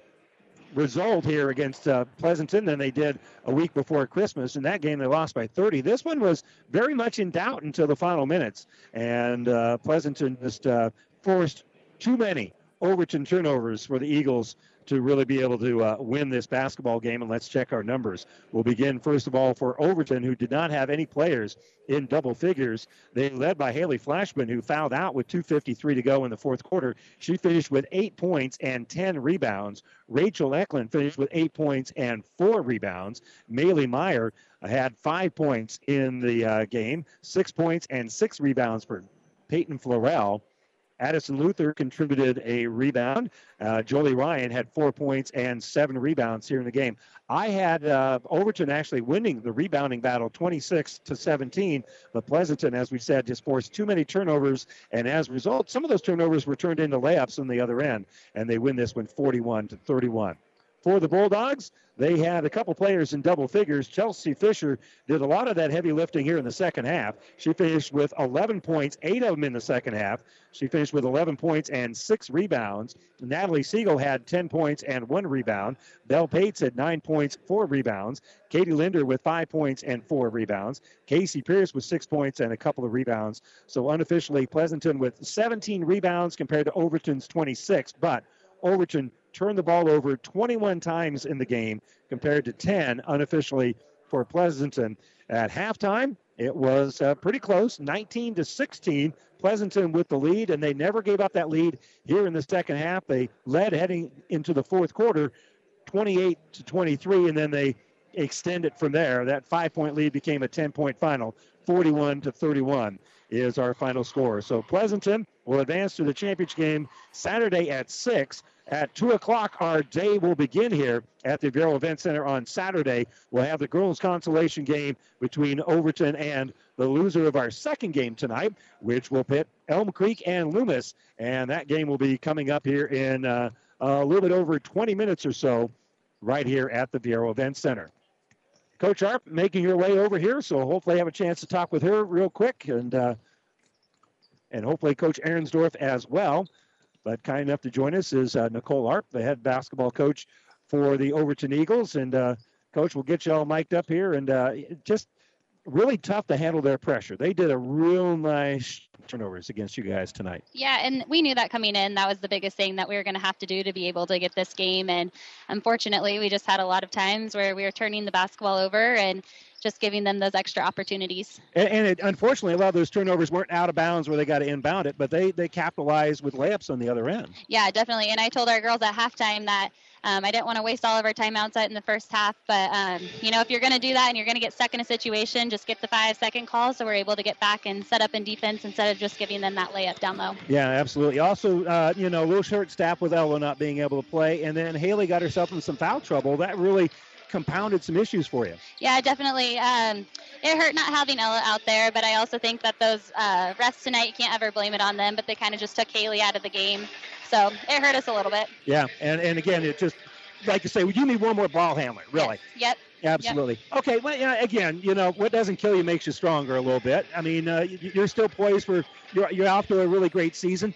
result here against uh, Pleasanton than they did a week before Christmas. In that game, they lost by 30. This one was very much in doubt until the final minutes, and uh, Pleasanton just uh, forced too many Overton turnovers for the Eagles to really be able to uh, win this basketball game. And let's check our numbers. We'll begin, first of all, for Overton, who did not have any players in double figures. They led by Haley Flashman, who fouled out with 2.53 to go in the fourth quarter. She finished with eight points and 10 rebounds. Rachel Eklund finished with eight points and four rebounds. Maylee Meyer had five points in the uh, game, six points and six rebounds for Peyton Florell. Addison Luther contributed a rebound. Uh, Jolie Ryan had four points and seven rebounds here in the game. I had uh, Overton actually winning the rebounding battle 26 to 17, but Pleasanton, as we said, just forced too many turnovers, and as a result, some of those turnovers were turned into layups on the other end, and they win this one 41 to 31. For the Bulldogs, they had a couple players in double figures. Chelsea Fisher did a lot of that heavy lifting here in the second half. She finished with 11 points, eight of them in the second half. She finished with 11 points and six rebounds. Natalie Siegel had 10 points and one rebound. Bell Pates had nine points, four rebounds. Katie Linder with five points and four rebounds. Casey Pierce with six points and a couple of rebounds. So unofficially, Pleasanton with 17 rebounds compared to Overton's 26. But Overton turned the ball over 21 times in the game compared to 10 unofficially for Pleasanton. At halftime, it was uh, pretty close, 19 to 16. Pleasanton with the lead, and they never gave up that lead here in the second half. They led heading into the fourth quarter, 28 to 23, and then they extended from there. That five-point lead became a 10-point final, 41 to 31 is our final score. So Pleasanton will advance to the championship game Saturday at 6. At 2 o'clock, our day will begin here at the Viaero Event Center on Saturday. We'll have the girls' consolation game between Overton and the loser of our second game tonight, which will pit Elm Creek and Loomis. And that game will be coming up here in uh, a little bit over 20 minutes or so, right here at the Viaero Event Center. Coach Arp making her way over here, so hopefully I have a chance to talk with her real quick, and uh, and hopefully Coach Ahrensdorf as well. But kind enough to join us is uh, Nicole Arp, the head basketball coach for the Overton Eagles. And, uh, Coach, we'll get you all mic'd up here. And uh, just really tough to handle their pressure. They did a real nice turnovers against you guys tonight. Yeah, and we knew that coming in. That was the biggest thing that we were going to have to do to be able to get this game. And unfortunately, we just had a lot of times where we were turning the basketball over and just giving them those extra opportunities. And, and it, unfortunately, a lot of those turnovers weren't out of bounds where they got to inbound it, but they they capitalized with layups on the other end. Yeah, definitely. And I told our girls at halftime that um, I didn't want to waste all of our timeouts out in the first half, but um, you know, if you're going to do that and you're going to get stuck in a situation, just get the five second call so we're able to get back and set up in defense instead of just giving them that layup down low. Yeah, absolutely. Also, uh, you know, a little short staff with Ella not being able to play, and then Haley got herself in some foul trouble. That really compounded some issues for you. Yeah, definitely. Um, it hurt not having Ella out there, but I also think that those uh, refs tonight, you can't ever blame it on them, but they kind of just took Haley out of the game. So it hurt us a little bit. Yeah, and and again, it just like you say, you need one more ball handler, really. Yep. Absolutely. Okay. Well, yeah, again, you know, what doesn't kill you makes you stronger a little bit. I mean, uh, you're still poised for you're you're off to a really great season.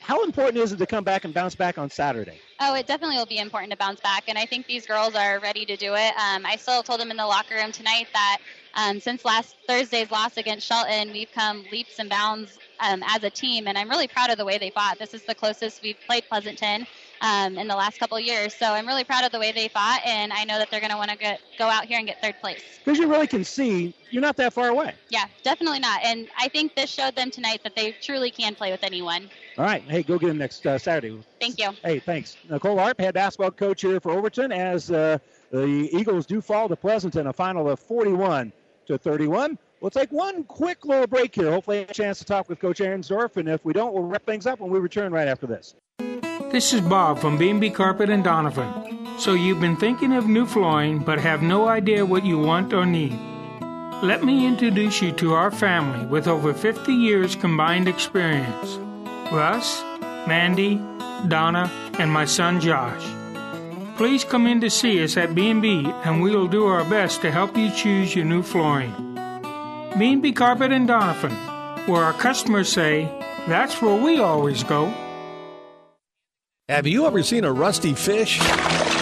How important is it to come back and bounce back on Saturday? Oh, it definitely will be important to bounce back, and I think these girls are ready to do it. Um, I still told them in the locker room tonight that um, since last Thursday's loss against Shelton, we've come leaps and bounds um, as a team, and I'm really proud of the way they fought. This is the closest we've played Pleasanton um, in the last couple of years, so I'm really proud of the way they fought, and I know that they're going to want to go out here and get third place. Because you really can see you're not that far away. Yeah, definitely not, and I think this showed them tonight that they truly can play with anyone. All right, hey, go get him next uh, Saturday. Thank you. Hey, thanks. Nicole Arp, head basketball coach here for Overton, as uh, the Eagles do fall to Pleasanton, a final of 41 to 31. We'll take one quick little break here. Hopefully, a chance to talk with Coach Ahrensdorf. And if we don't, we'll wrap things up when we return right after this. This is Bob from B&B Carpet and Donovan. So you've been thinking of new flooring but have no idea what you want or need. Let me introduce you to our family with over 50 years combined experience. Russ, Mandy, Donna, and my son Josh. Please come in to see us at B&B and we will do our best to help you choose your new flooring. B&B Carpet and Donovan, where our customers say, that's where we always go. Have you ever seen a rusty fish?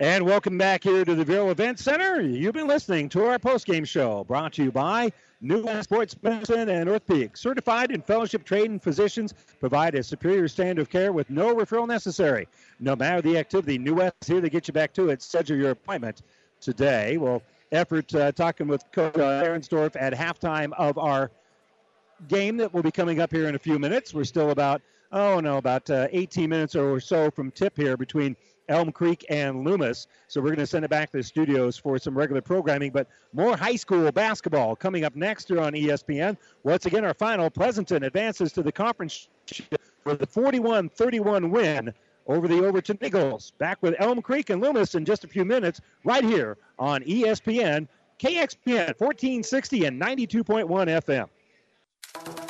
And welcome back here to the Viaero Event Center. You've been listening to our postgame show brought to you by New West Sports Medicine and North Peak. Certified and fellowship trained physicians provide a superior standard of care with no referral necessary. No matter the activity, New West is here to get you back to it. Schedule your appointment today. Well, effort uh, talking with Coach uh, Ahrensdorf at halftime of our game that will be coming up here in a few minutes. We're still about, oh no, about uh, 18 minutes or so from tip here between Elm Creek and Loomis. So we're going to send it back to the studios for some regular programming. But more high school basketball coming up next here on ESPN. Once again, our final Pleasanton advances to the conference for the 41 31 win over the Overton Eagles. Back with Elm Creek and Loomis in just a few minutes, right here on ESPN, KXPN 1460 and 92.1 FM.